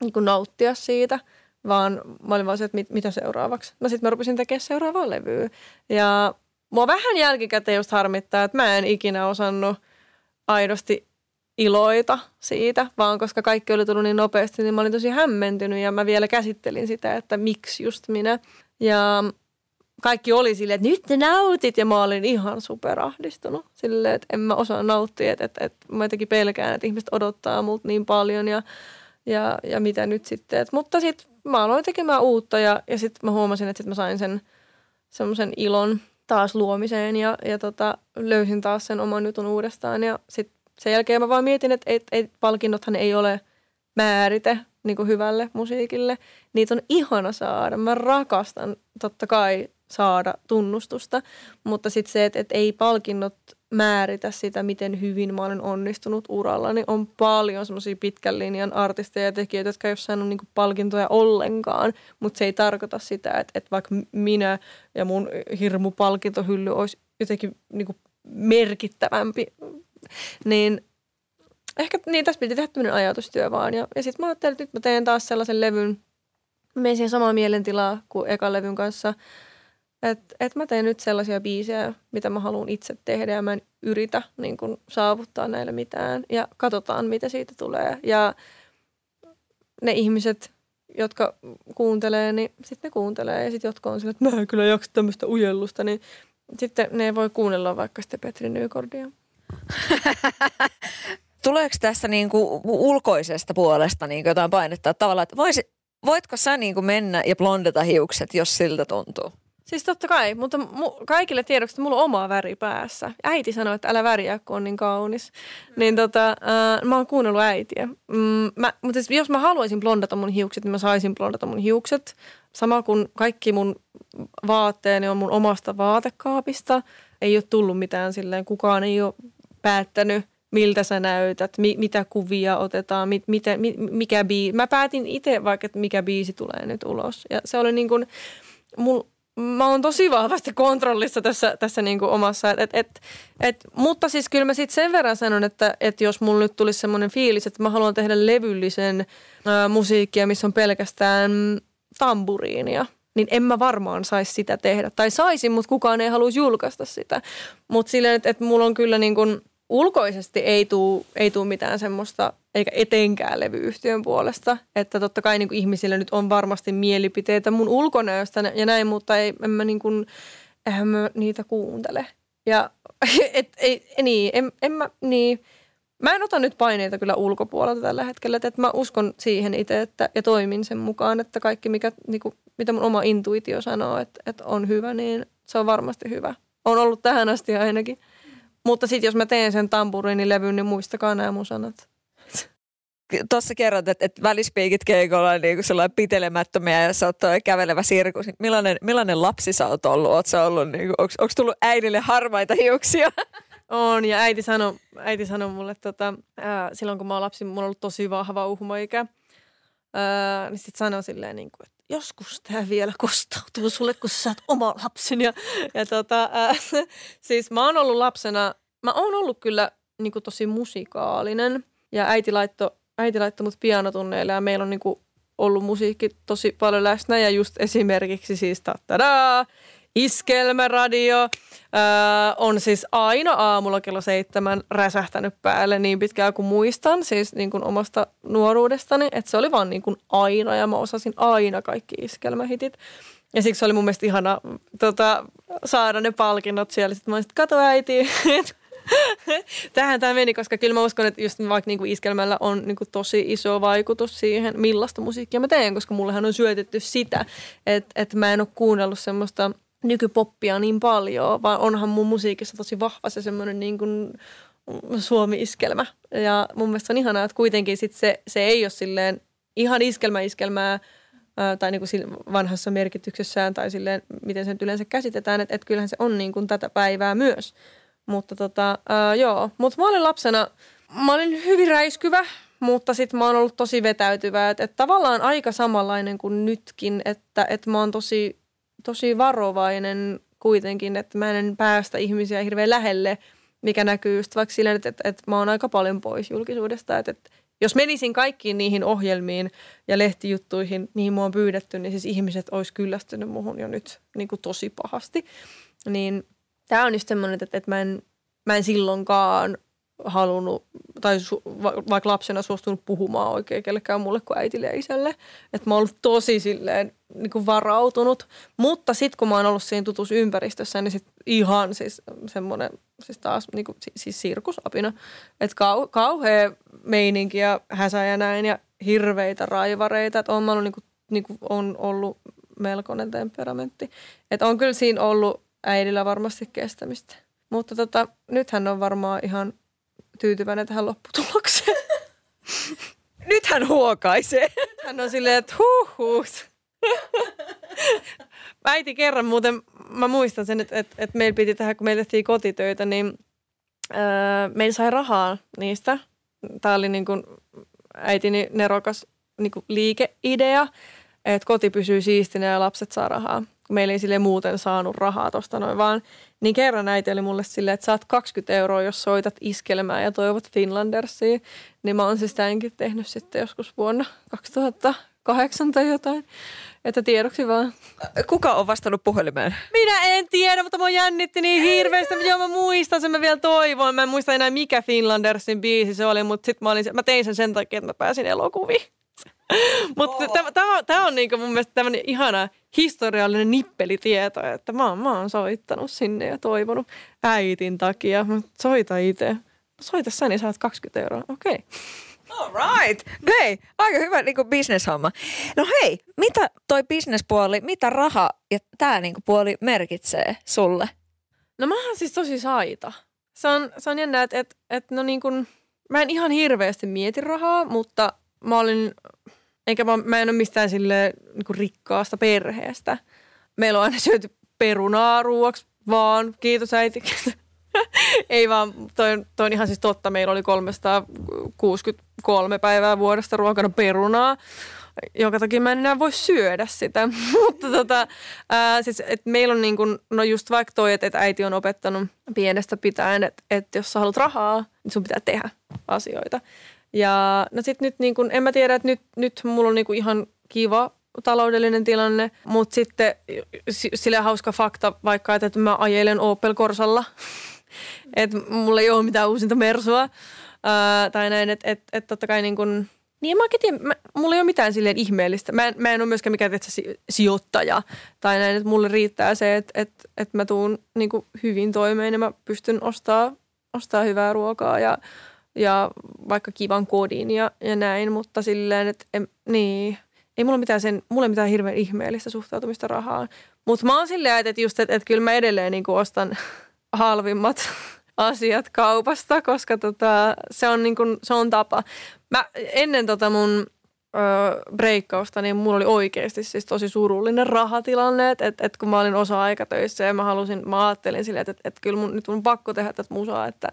niin nauttia siitä – vaan mä olin vaan se, että mit, mitä seuraavaksi. No sitten mä rupesin tekemään seuraavaa levyä. Ja mua vähän jälkikäteen just harmittaa, että mä en ikinä osannut aidosti iloita siitä, vaan koska kaikki oli tullut niin nopeasti, niin mä olin tosi hämmentynyt ja mä vielä käsittelin sitä, että miksi just minä. Ja kaikki oli silleen, että nyt te nautit ja mä olin ihan superahdistunut silleen, että en mä osaa nauttia, että, että, että mä jotenkin pelkään, että ihmiset odottaa multa niin paljon ja, ja, ja mitä nyt sitten. Et, mutta sitten mä aloin tekemään uutta ja, ja sitten mä huomasin, että sit mä sain sen semmoisen ilon taas luomiseen ja, ja tota, löysin taas sen oman jutun uudestaan. Ja sitten sen jälkeen mä vaan mietin, että et, et, palkinnothan ei ole määrite niin kuin hyvälle musiikille. Niitä on ihana saada. Mä rakastan totta kai saada tunnustusta, mutta sitten se, että, että ei palkinnot määritä sitä, miten hyvin mä olen onnistunut uralla, niin on paljon semmoisia pitkän linjan artisteja ja tekijöitä, jotka ei ole saanut niinku palkintoja ollenkaan, mutta se ei tarkoita sitä, että, että vaikka minä ja mun hirmu palkintohylly olisi jotenkin niinku merkittävämpi, niin ehkä niin tässä piti tehdä tämmöinen ajatustyö vaan. Ja, ja sitten mä ajattelin, että nyt mä teen taas sellaisen levyn, menen siihen samaan mielentilaa kuin ekan levyn kanssa – että et mä teen nyt sellaisia biisejä, mitä mä haluan itse tehdä ja mä en yritä niin kun, saavuttaa näille mitään. Ja katsotaan, mitä siitä tulee. Ja ne ihmiset, jotka kuuntelee, niin sitten ne kuuntelee. Ja sitten jotka on sillä, että mä en kyllä jaksa tämmöistä ujellusta, niin sitten ne voi kuunnella vaikka sitten Petri Nykordia. Tuleeko tässä niin kuin ulkoisesta puolesta niin kuin jotain painetta? Tavallaan, että voisi, voitko sä niin kuin mennä ja blondeta hiukset, jos siltä tuntuu? Siis totta kai, mutta mu- kaikille tiedoksi, että mulla on oma väri päässä. Äiti sanoi, että älä väriä, kun on niin kaunis. Mm. Niin tota, äh, mä oon kuunnellut äitiä. Mm, mä, mutta siis jos mä haluaisin blondata mun hiukset, niin mä saisin blondata mun hiukset. Sama kuin kaikki mun vaatteeni on mun omasta vaatekaapista. Ei ole tullut mitään silleen, kukaan ei ole päättänyt, miltä sä näytät, mi- mitä kuvia otetaan, mi- mitä, mi- mikä biisi. Mä päätin itse vaikka, että mikä biisi tulee nyt ulos. Ja se oli niin kuin, mulla mä oon tosi vahvasti kontrollissa tässä, tässä niin kuin omassa. Et, et, et, mutta siis kyllä mä sitten sen verran sanon, että, että jos mulla nyt tulisi semmoinen fiilis, että mä haluan tehdä levyllisen ää, musiikkia, missä on pelkästään tamburiinia, niin en mä varmaan saisi sitä tehdä. Tai saisin, mutta kukaan ei haluaisi julkaista sitä. Mutta silleen, että, että mulla on kyllä niin kuin – ulkoisesti ei tule ei tuu mitään semmoista, eikä etenkään levyyhtiön puolesta. Että totta kai niin kuin ihmisillä nyt on varmasti mielipiteitä mun ulkonäöstä ja näin, mutta ei, en mä niin kuin, eihän mä niitä kuuntele. Ja et, ei, niin, en, en mä, niin, mä en ota nyt paineita kyllä ulkopuolelta tällä hetkellä, että mä uskon siihen itse että, ja toimin sen mukaan, että kaikki mikä, niin kuin, mitä mun oma intuitio sanoo, että, että on hyvä, niin se on varmasti hyvä. On ollut tähän asti ainakin. Mutta sitten jos mä teen sen tamburinilevyn, niin muistakaa nämä mun sanat. Tuossa kerrot, että, että välispiikit keikolla on niin sellainen pitelemättömiä ja sä oot kävelevä sirkus. Millainen, millainen lapsi sä oot ollut? Oot sä ollut, niin onko tullut äidille harmaita hiuksia? On, ja äiti sanoi äiti sano mulle, tota, ää, silloin kun mä oon lapsi, mulla on ollut tosi vahva uhmoikä. Niin sitten sanoi silleen, niin kuin, että joskus tämä vielä kostautuu sulle, kun sä oot oma lapsen. Ja, ja tota, ää, siis mä oon ollut lapsena, mä oon ollut kyllä niin kuin tosi musikaalinen. Ja äiti laittoi äiti laittoi mut pianotunneille ja meillä on niin kuin ollut musiikki tosi paljon läsnä ja just esimerkiksi siis tadaa, Iskelmäradio öö, on siis aina aamulla kello seitsemän räsähtänyt päälle niin pitkään kuin muistan, siis niin kuin omasta nuoruudestani, että se oli vaan niin kuin aina ja mä osasin aina kaikki iskelmähitit. Ja siksi oli mun mielestä ihana tota, saada ne palkinnot siellä. Sitten mä että kato äiti, Tähän tämä meni, koska kyllä mä uskon, että just vaikka niinku iskelmällä on niinku tosi iso vaikutus siihen, millaista musiikkia mä teen, koska mullehan on syötetty sitä, että, että mä en ole kuunnellut semmoista nykypoppia niin paljon, vaan onhan mun musiikissa tosi vahva se semmoinen niin kuin Suomi-iskelmä. Ja mun mielestä on ihanaa, että kuitenkin sit se, se ei ole silleen ihan iskelmä-iskelmää, tai niin kuin vanhassa merkityksessään tai silleen, miten se nyt yleensä käsitetään, että, että kyllähän se on niin kuin tätä päivää myös. Mutta tota, ää, joo, mutta mä olin lapsena, mä olin hyvin räiskyvä, mutta sitten mä oon ollut tosi vetäytyvä. Että et tavallaan aika samanlainen kuin nytkin, että et mä oon tosi, tosi varovainen kuitenkin, että mä en päästä ihmisiä hirveän lähelle, mikä näkyy just vaikka silleen, että, että, että mä oon aika paljon pois julkisuudesta. Että, että jos menisin kaikkiin niihin ohjelmiin ja lehtijuttuihin, mihin mua on pyydetty, niin siis ihmiset olisi kyllästynyt muhun jo nyt niin kuin tosi pahasti. Niin tämä on just semmoinen, että, että mä, en, mä en silloinkaan halunnut, tai su, va, vaikka lapsena suostunut puhumaan oikein kellekään mulle kuin äitille ja isälle. Että mä oon ollut tosi silleen niin kuin varautunut. Mutta sitten kun mä oon ollut siinä tutussa ympäristössä, niin sit ihan siis semmoinen, siis taas niin kuin, siis sirkusapina. Että kau, kauhea meininki ja häsä ja näin ja hirveitä raivareita. Että on ollut, niin kuin, niin kuin on ollut melkoinen temperamentti. Että on kyllä siinä ollut äidillä varmasti kestämistä. Mutta tota, nyt hän on varmaan ihan tyytyväinen tähän lopputulokseen. Nyt hän huokaisee. Hän on silleen, että huh, huh. Äiti kerran muuten, mä muistan sen, että, että, että meillä piti tehdä, kun meillä tehtiin kotitöitä, niin öö, meillä sai rahaa niistä. Tämä oli niin kuin äitini nerokas niin kuin liikeidea, että koti pysyy siistinä ja lapset saa rahaa kun meillä ei sille muuten saanut rahaa tuosta noin vaan. Niin kerran äiti oli mulle silleen, että saat 20 euroa, jos soitat iskelmään ja toivot Finlandersia. Niin mä oon siis tämänkin tehnyt sitten joskus vuonna 2008 tai jotain. Että tiedoksi vaan. Kuka on vastannut puhelimeen? Minä en tiedä, mutta mä jännitti niin hirveästi. Joo, mä muistan sen, mä vielä toivon. Mä en muista enää mikä Finlandersin biisi se oli, mutta sitten mä, olin, mä tein sen sen takia, että mä pääsin elokuviin. Mutta oh. tämä, tämä on niinku mun mielestä tämmöinen ihana historiallinen nippelitieto, että mä oon, mä oon soittanut sinne ja toivonut äitin takia. Mä soita itse. Soita sä, niin saat 20 euroa. Okei. Okay. All right. Hei, aika hyvä niin bisneshomma. No hei, mitä toi bisnespuoli, mitä raha ja tämä niin puoli merkitsee sulle? No mä oon siis tosi saita. Se on, se on jännä, että, että, että no niin kuin, mä en ihan hirveästi mieti rahaa, mutta mä olin eikä mä, mä en ole mistään sille niin rikkaasta perheestä. Meillä on aina syöty perunaa ruuaksi vaan. Kiitos äiti. Ei vaan, toi, toi on ihan siis totta. Meillä oli 363 päivää vuodesta ruokana perunaa jonka takia mä en enää voi syödä sitä. Mutta tota, ää, siis, et meillä on niin kun, no just vaikka toi, että et äiti on opettanut pienestä pitäen, että et jos sä haluat rahaa, niin sun pitää tehdä asioita. Ja no sit nyt niin kun, en mä tiedä, että nyt, nyt mulla on niin ihan kiva taloudellinen tilanne, mutta sitten sillä hauska fakta vaikka, että mä ajelen Opel Corsalla, että mulla ei ole mitään uusinta Mersua ää, tai näin, että et, et totta kai niin kun, niin mä tiedä, mä, mulla ei ole mitään silleen ihmeellistä. Mä en, mä en ole myöskään mikään tietysti, sijoittaja tai näin, että mulle riittää se, että, että, että mä tuun niin hyvin toimeen ja mä pystyn ostaa, ostaa hyvää ruokaa ja ja vaikka kivan kodin ja, ja näin, mutta silleen, että en, niin, ei mulla mitään, sen, mulla ei mitään hirveän ihmeellistä suhtautumista rahaan. Mutta mä oon silleen, että, just, että, että kyllä mä edelleen niin ostan halvimmat asiat kaupasta, koska tota, se, on niin kuin, se on tapa. Mä ennen tota mun breikkausta, niin mulla oli oikeasti siis tosi surullinen rahatilanne, että et, kun mä olin osa-aikatöissä ja mä halusin, mä ajattelin silleen, että et, et kyllä mun, nyt mun pakko tehdä tätä musaa, että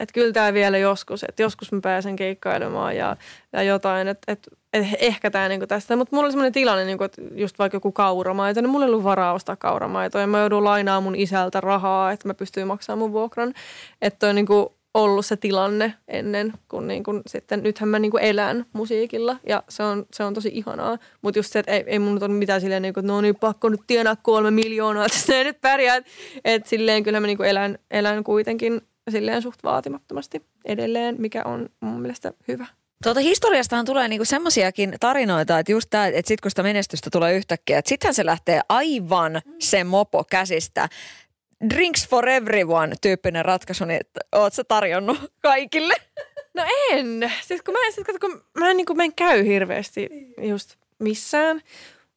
että kyllä tämä vielä joskus, että joskus mä pääsen keikkailemaan ja, ja jotain, että et, et ehkä tämä niinku tästä. Mutta mulla oli sellainen tilanne, niinku, että just vaikka joku kauramaito, niin mulla ei ollut varaa ostaa kauramaitoa ja mä joudun lainaa mun isältä rahaa, että mä pystyin maksamaan mun vuokran. Että toi niinku, ollut se tilanne ennen, kun niin kuin sitten nythän mä niin kuin elän musiikilla ja se on, se on tosi ihanaa. Mutta just se, että ei, ei mun ole mitään silleen, niin kuin, että no niin, pakko nyt tienaa kolme miljoonaa, että ne nyt pärjää. Että silleen kyllä mä niin kuin elän, elän kuitenkin silleen suht vaatimattomasti edelleen, mikä on mun mielestä hyvä. Tuota historiastahan tulee niinku semmoisiakin tarinoita, että just tämä, että sit kun sitä menestystä tulee yhtäkkiä, että sittenhän se lähtee aivan se mopo käsistä. Drinks for everyone tyyppinen ratkaisu, niin oot sä tarjonnut kaikille? No en. Siis kun mä, sit, kun mä en, niin kuin, mä en käy hirveästi just missään,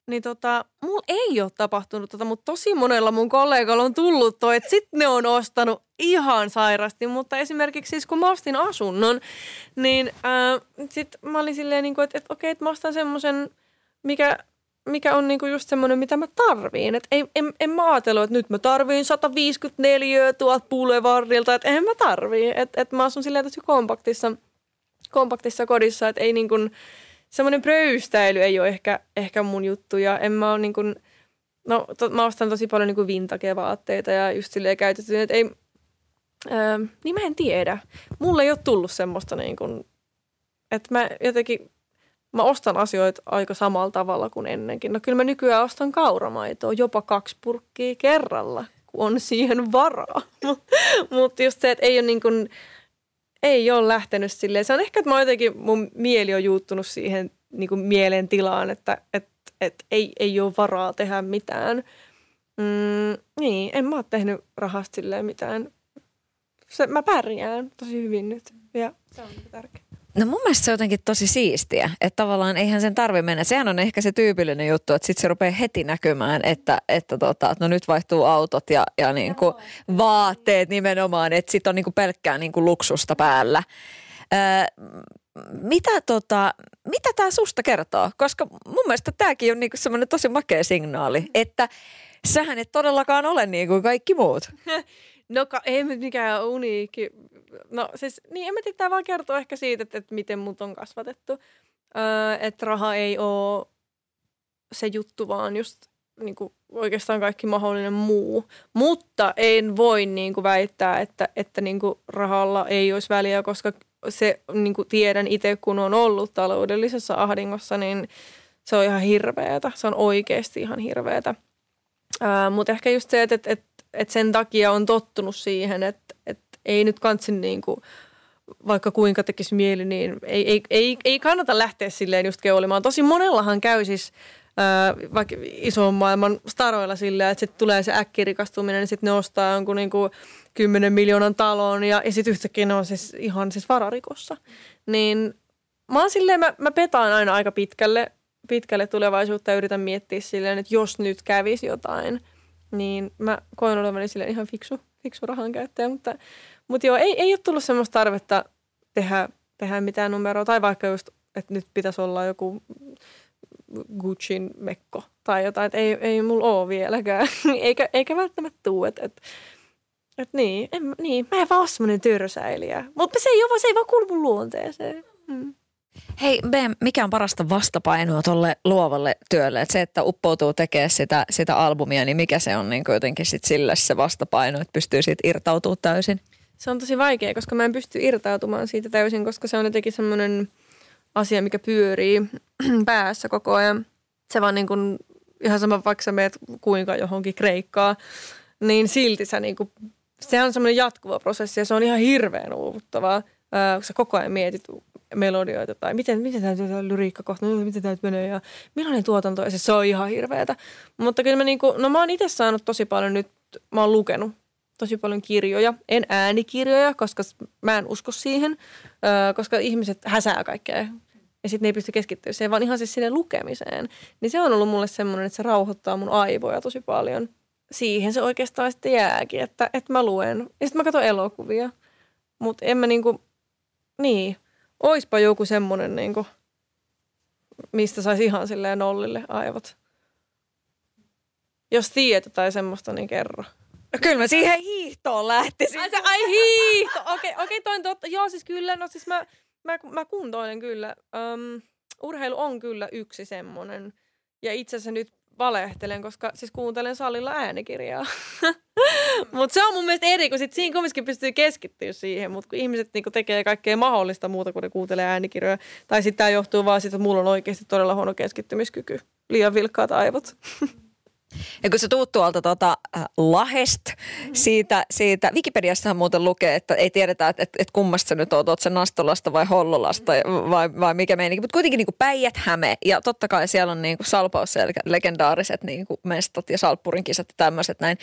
niin tota, mulla ei ole tapahtunut tota, mutta tosi monella mun kollegalla on tullut toi, että sit ne on ostanut ihan sairasti, mutta esimerkiksi siis kun mä ostin asunnon, niin ää, sit mä olin silleen, niin kuin, että, että okei, että mä ostan semmoisen, mikä, mikä on niinku just semmoinen, mitä mä tarviin. Et ei, en, en mä ajatellut, että nyt mä tarviin 154 tuolta Boulevardilta, että en mä tarvii. Että et mä asun silleen tosi kompaktissa, kompaktissa kodissa, että ei niinku, semmoinen pröystäily ei ole ehkä, ehkä mun juttu. Ja en mä ole niinku, no to, mä ostan tosi paljon niinku vintage-vaatteita ja just silleen käytetty, että ei, ää, niin mä en tiedä. Mulle ei ole tullut semmoista niinku, että mä jotenkin mä ostan asioita aika samalla tavalla kuin ennenkin. No kyllä mä nykyään ostan kauramaitoa jopa kaksi purkkiä kerralla, kun on siihen varaa. Mutta just se, että ei ole niin kuin, ei ole lähtenyt silleen. Se on ehkä, että mä jotenkin, mun mieli on juuttunut siihen niin kuin mielen tilaan, että et, et ei, ei ole varaa tehdä mitään. Mm, niin, en mä ole tehnyt rahasta silleen mitään. Se, mä pärjään tosi hyvin nyt ja se on tärkeää. No mun mielestä se on jotenkin tosi siistiä, että tavallaan eihän sen tarvi mennä. Sehän on ehkä se tyypillinen juttu, että sitten se rupeaa heti näkymään, että, että tota, että no nyt vaihtuu autot ja, ja niin kuin vaatteet nimenomaan, että sitten on niin kuin pelkkää niin kuin luksusta päällä. Öö, mitä tota, mitä tämä susta kertoo? Koska mun mielestä tämäkin on niinku semmoinen tosi makea signaali, että sähän et todellakaan ole niin kuin kaikki muut. No ka- ei mikään uniikki no siis, niin en mä tiedä, tämä vaan kertoo ehkä siitä, että, että miten mut on kasvatettu. Öö, että raha ei ole se juttu, vaan just niin kuin oikeastaan kaikki mahdollinen muu. Mutta en voi niin kuin väittää, että, että niin kuin rahalla ei olisi väliä, koska se niin kuin tiedän itse, kun on ollut taloudellisessa ahdingossa, niin se on ihan hirveetä. Se on oikeasti ihan hirveetä. Mutta ehkä just se, että, että, että, sen takia on tottunut siihen, että, että ei nyt kansi niin kuin, vaikka kuinka tekisi mieli, niin ei, ei, ei, ei kannata lähteä silleen just keulimaan. Tosi monellahan käy siis äh, vaikka ison maailman staroilla silleen, että sitten tulee se äkkirikastuminen, niin sitten ne ostaa jonkun niin kuin 10 miljoonan talon ja, ja sitten yhtäkkiä ne on siis ihan siis vararikossa. Niin mä oon silleen, mä, mä petaan aina aika pitkälle, pitkälle tulevaisuutta ja yritän miettiä silleen, että jos nyt kävisi jotain, niin mä koen olevani silleen ihan fiksu, fiksu rahan käyttäjä, mutta mutta joo, ei, ei ole tullut semmoista tarvetta tehdä, tehdä mitään numeroa. Tai vaikka just, että nyt pitäisi olla joku Gucciin mekko tai jotain. Että ei, ei mulla ole vieläkään. eikä, eikä välttämättä tuu. Että et, et niin, en, niin, mä en vaan ole semmoinen tyrsäilijä. Mutta se ei, ole, se ei vaan kuulu mun luonteeseen. Mm. Hei B, mikä on parasta vastapainoa tuolle luovalle työlle? Et se, että uppoutuu tekemään sitä, sitä albumia, niin mikä se on niin jotenkin sit sille se vastapaino, että pystyy siitä irtautumaan täysin? Se on tosi vaikea, koska mä en pysty irtautumaan siitä täysin, koska se on jotenkin semmoinen asia, mikä pyörii päässä koko ajan. Se vaan niin kuin, ihan sama vaikka sä meet kuinka johonkin Kreikkaa, niin silti sä niin kuin, se on semmoinen jatkuva prosessi ja se on ihan hirveän uuvuttavaa, kun sä koko ajan mietit melodioita tai miten, miten tämä lyriikka kohta, no, miten tämä menee ja millainen tuotanto ja se, se on ihan hirveätä. Mutta kyllä mä niinku, no mä oon itse saanut tosi paljon nyt, mä oon lukenut tosi paljon kirjoja. En äänikirjoja, koska mä en usko siihen, koska ihmiset häsää kaikkea. Ja sitten ne ei pysty keskittyä siihen, vaan ihan siis sinne lukemiseen. Niin se on ollut mulle semmoinen, että se rauhoittaa mun aivoja tosi paljon. Siihen se oikeastaan sitten jääkin, että, että mä luen. Ja sitten mä katson elokuvia. Mutta en mä niinku, niin, oispa joku semmoinen niinku, mistä saisi ihan silleen nollille aivot. Jos tiedät tai semmoista, niin kerro. No kyllä mä siihen hiihtoon lähtisin. Ai, se, ai hiihto, okei, okay, okei, okay, toi on totta. Joo, siis kyllä, no siis mä, mä, mä kuntoilen kyllä. Um, urheilu on kyllä yksi semmonen. Ja itse asiassa nyt valehtelen, koska siis kuuntelen salilla äänikirjaa. mutta se on mun mielestä eri, kun sit siinä kumminkin pystyy keskittyä siihen, mutta kun ihmiset niinku tekee kaikkea mahdollista muuta kuin ne kuuntelee äänikirjoja. Tai sitten tämä johtuu vaan siitä, että mulla on oikeasti todella huono keskittymiskyky. Liian vilkkaat aivot. Ja kun se tuut tuolta tota, äh, Lahest, siitä, siitä Wikipediassahan muuten lukee, että ei tiedetä, että, että, että kummasta sä nyt oot, oot se Nastolasta vai Hollolasta vai, vai mikä meininki. Mutta kuitenkin niin Päijät-Häme ja totta kai siellä on niin Salpaus legendaariset niin kuin mestot ja Salppurin kisat ja tämmöiset näin.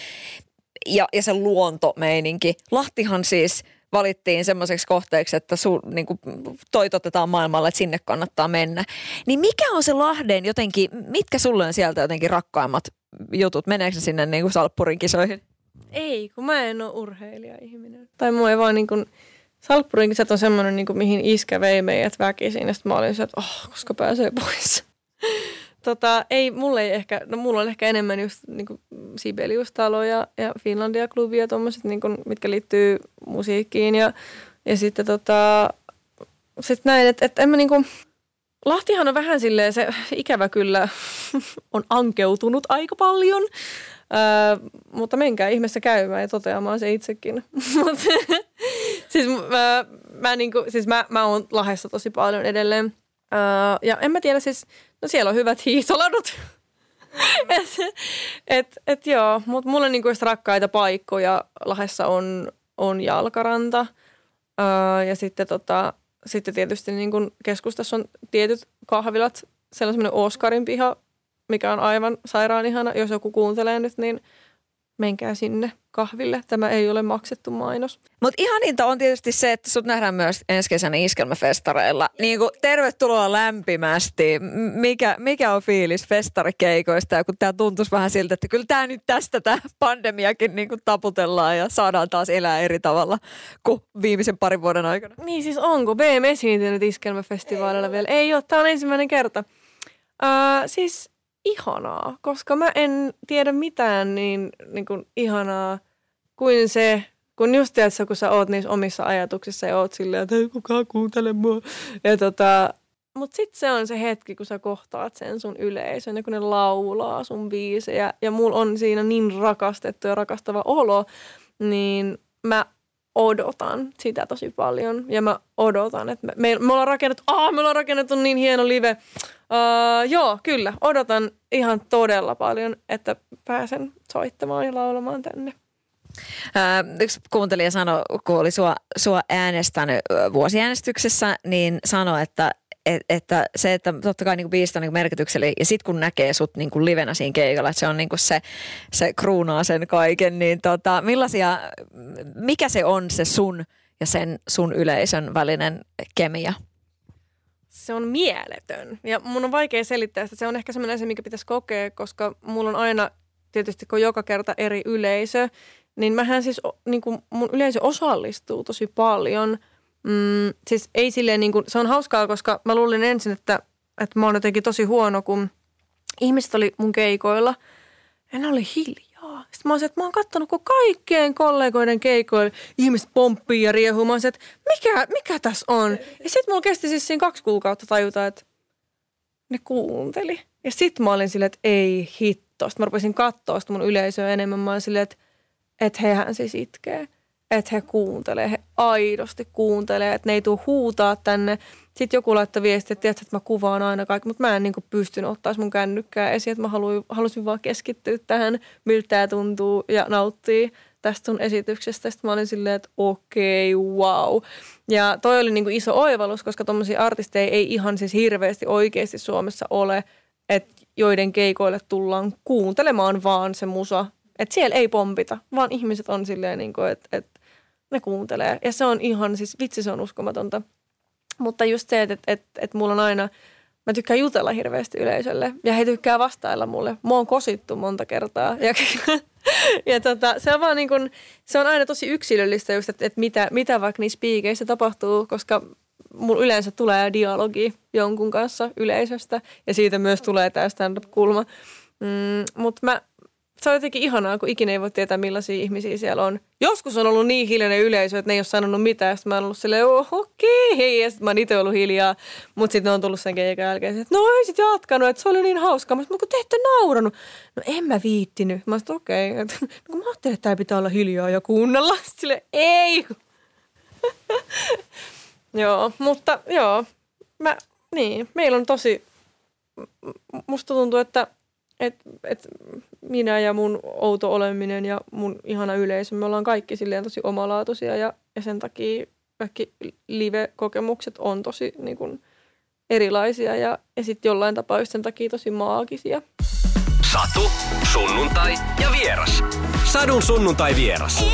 Ja, ja se luontomeininki. Lahtihan siis valittiin semmoiseksi kohteeksi, että su, niin kuin toitotetaan maailmalle, että sinne kannattaa mennä. Niin mikä on se Lahden jotenkin, mitkä sulle on sieltä jotenkin rakkaimmat jutut? Meneekö se sinne niin kuin Salppurin kisoihin? Ei, kun mä en ole urheilija-ihminen. Tai mua ei vaan niin kuin, Salppurin kisat on semmoinen, niin kuin, mihin iskä vei meidät väkisin. Ja sitten mä olin se, että oh, koska pääsee pois. tota, ei, mulle ei ehkä, no mulla on ehkä enemmän just niin kuin Sibelius-talo ja, ja Finlandia-klubi ja tommoset, niin kuin, mitkä liittyy musiikkiin. Ja, ja sitten tota, sit näin, että et en mä niin kuin, Lahtihan on vähän silleen, se ikävä kyllä on ankeutunut aika paljon, öö, mutta menkää ihmeessä käymään ja toteamaan se itsekin. siis mä, mä, niinku, siis mä, mä oon Lahessa tosi paljon edelleen. Öö, ja en mä tiedä, siis no siellä on hyvät hiihtoladut. et, et, et joo, mutta mulla on niinku rakkaita paikkoja. Lahessa on, on jalkaranta öö, ja sitten tota, sitten tietysti niin kuin keskustassa on tietyt kahvilat. Siellä on semmoinen Oskarin piha, mikä on aivan sairaan ihana. Jos joku kuuntelee nyt, niin menkää sinne kahville. Tämä ei ole maksettu mainos. Mutta ihaninta on tietysti se, että sut nähdään myös ensi kesänä iskelmäfestareilla. Niin kuin, tervetuloa lämpimästi. Mikä, mikä on fiilis festarikeikoista? Ja kun tämä tuntuisi vähän siltä, että kyllä tämä nyt tästä tämä pandemiakin niin kuin taputellaan ja saadaan taas elää eri tavalla kuin viimeisen parin vuoden aikana. Niin siis onko BM esiintynyt iskelmäfestivaalilla vielä? Ei ole, tämä on ensimmäinen kerta. Uh, siis ihanaa, koska mä en tiedä mitään niin, niin kuin ihanaa kuin se, kun just tiedät, kun sä oot niissä omissa ajatuksissa ja oot silleen, että ei kukaan kuuntele mua. Ja tota, mutta sitten se on se hetki, kun sä kohtaat sen sun yleisön ja kun ne laulaa sun biisejä ja mulla on siinä niin rakastettu ja rakastava olo, niin mä odotan sitä tosi paljon. Ja mä odotan, että me, me, me ollaan rakennettu, aah, me ollaan rakennettu niin hieno live Uh, joo, kyllä. Odotan ihan todella paljon, että pääsen soittamaan ja laulamaan tänne. Uh, yksi kuuntelija sanoi, kun oli sua, sua äänestänyt vuosiäänestyksessä, niin sanoi, että et, että se, että totta kai niin biistä on niin merkityksellä ja sitten kun näkee sut niin kuin livenä siinä keikalla, että se on niin kuin se, se kruunaa sen kaiken, niin tota, millaisia, mikä se on se sun ja sen sun yleisön välinen kemia? se on mieletön. Ja mun on vaikea selittää sitä. Se on ehkä semmoinen asia, mikä pitäisi kokea, koska mulla on aina, tietysti kun joka kerta eri yleisö, niin mähän siis, niin kuin mun yleisö osallistuu tosi paljon. Mm, siis ei silleen, niin kuin, se on hauskaa, koska mä luulin ensin, että, että mä oon jotenkin tosi huono, kun ihmiset oli mun keikoilla ja ne oli hiljaa sitten mä olisin, että mä oon kattonut, kun kaikkien kollegoiden keikoilla ihmiset pomppii ja riehuu. Mä olisin, että mikä, mikä tässä on? Ja sitten mulla kesti siis siinä kaksi kuukautta tajuta, että ne kuunteli. Ja sitten mä olin silleen, että ei hitto. Sitten mä rupesin katsoa sitä mun yleisöä enemmän. Mä olin silleen, että, että hehän siis itkee. Että he kuuntelee, he aidosti kuuntelee, että ne ei tule huutaa tänne – sitten joku laittoi viestiä, että, tiedätkö, että mä kuvaan aina kaikki, mutta mä en niin pystynyt ottaa mun kännykkää esiin, että mä haluin, halusin vaan keskittyä tähän, miltä tämä tuntuu ja nauttii tästä sun esityksestä. Sitten mä olin silleen, että okei, okay, wow. Ja toi oli niin iso oivallus, koska tuommoisia artisteja ei ihan siis hirveästi oikeasti Suomessa ole, että joiden keikoille tullaan kuuntelemaan vaan se musa. Että siellä ei pompita, vaan ihmiset on silleen, niin että, että ne kuuntelee. Ja se on ihan, siis vitsi se on uskomatonta. Mutta just se, että, että, että, mulla on aina, mä tykkään jutella hirveästi yleisölle ja he tykkää vastailla mulle. Mua on kosittu monta kertaa ja, ja tota, se on vaan niin kuin, se on aina tosi yksilöllistä just, että, että mitä, mitä vaikka niissä piikeissä tapahtuu, koska mulla yleensä tulee dialogi jonkun kanssa yleisöstä ja siitä myös tulee tämä stand-up-kulma. Mm, Mutta mä se on jotenkin ihanaa, kun ikinä ei voi tietää, millaisia ihmisiä siellä on. Joskus on ollut niin hiljainen yleisö, että ne ei ole sanonut mitään. Sitten mä oon ollut silleen, oh, okei, okay. ja sitten mä oon itse ollut hiljaa. Mutta sitten ne on tullut sen keikan jälkeen, että no ei sit jatkanut, että se oli niin hauskaa. Mä kun te ette nauranut. No en mä viittinyt. Mä sanoin, okei. Okay. Mä ajattelin, että tää pitää olla hiljaa ja kuunnella. Silleen, ei. joo, mutta joo. Mä, niin, meillä on tosi, musta tuntuu, että et, et minä ja mun outo oleminen ja mun ihana yleisö, me ollaan kaikki silleen tosi omalaatuisia ja, ja sen takia kaikki live-kokemukset on tosi niin kuin, erilaisia ja, ja sitten jollain tapaa just sen takia tosi maagisia. Satu, sunnuntai ja vieras. Sadun sunnuntai vieras.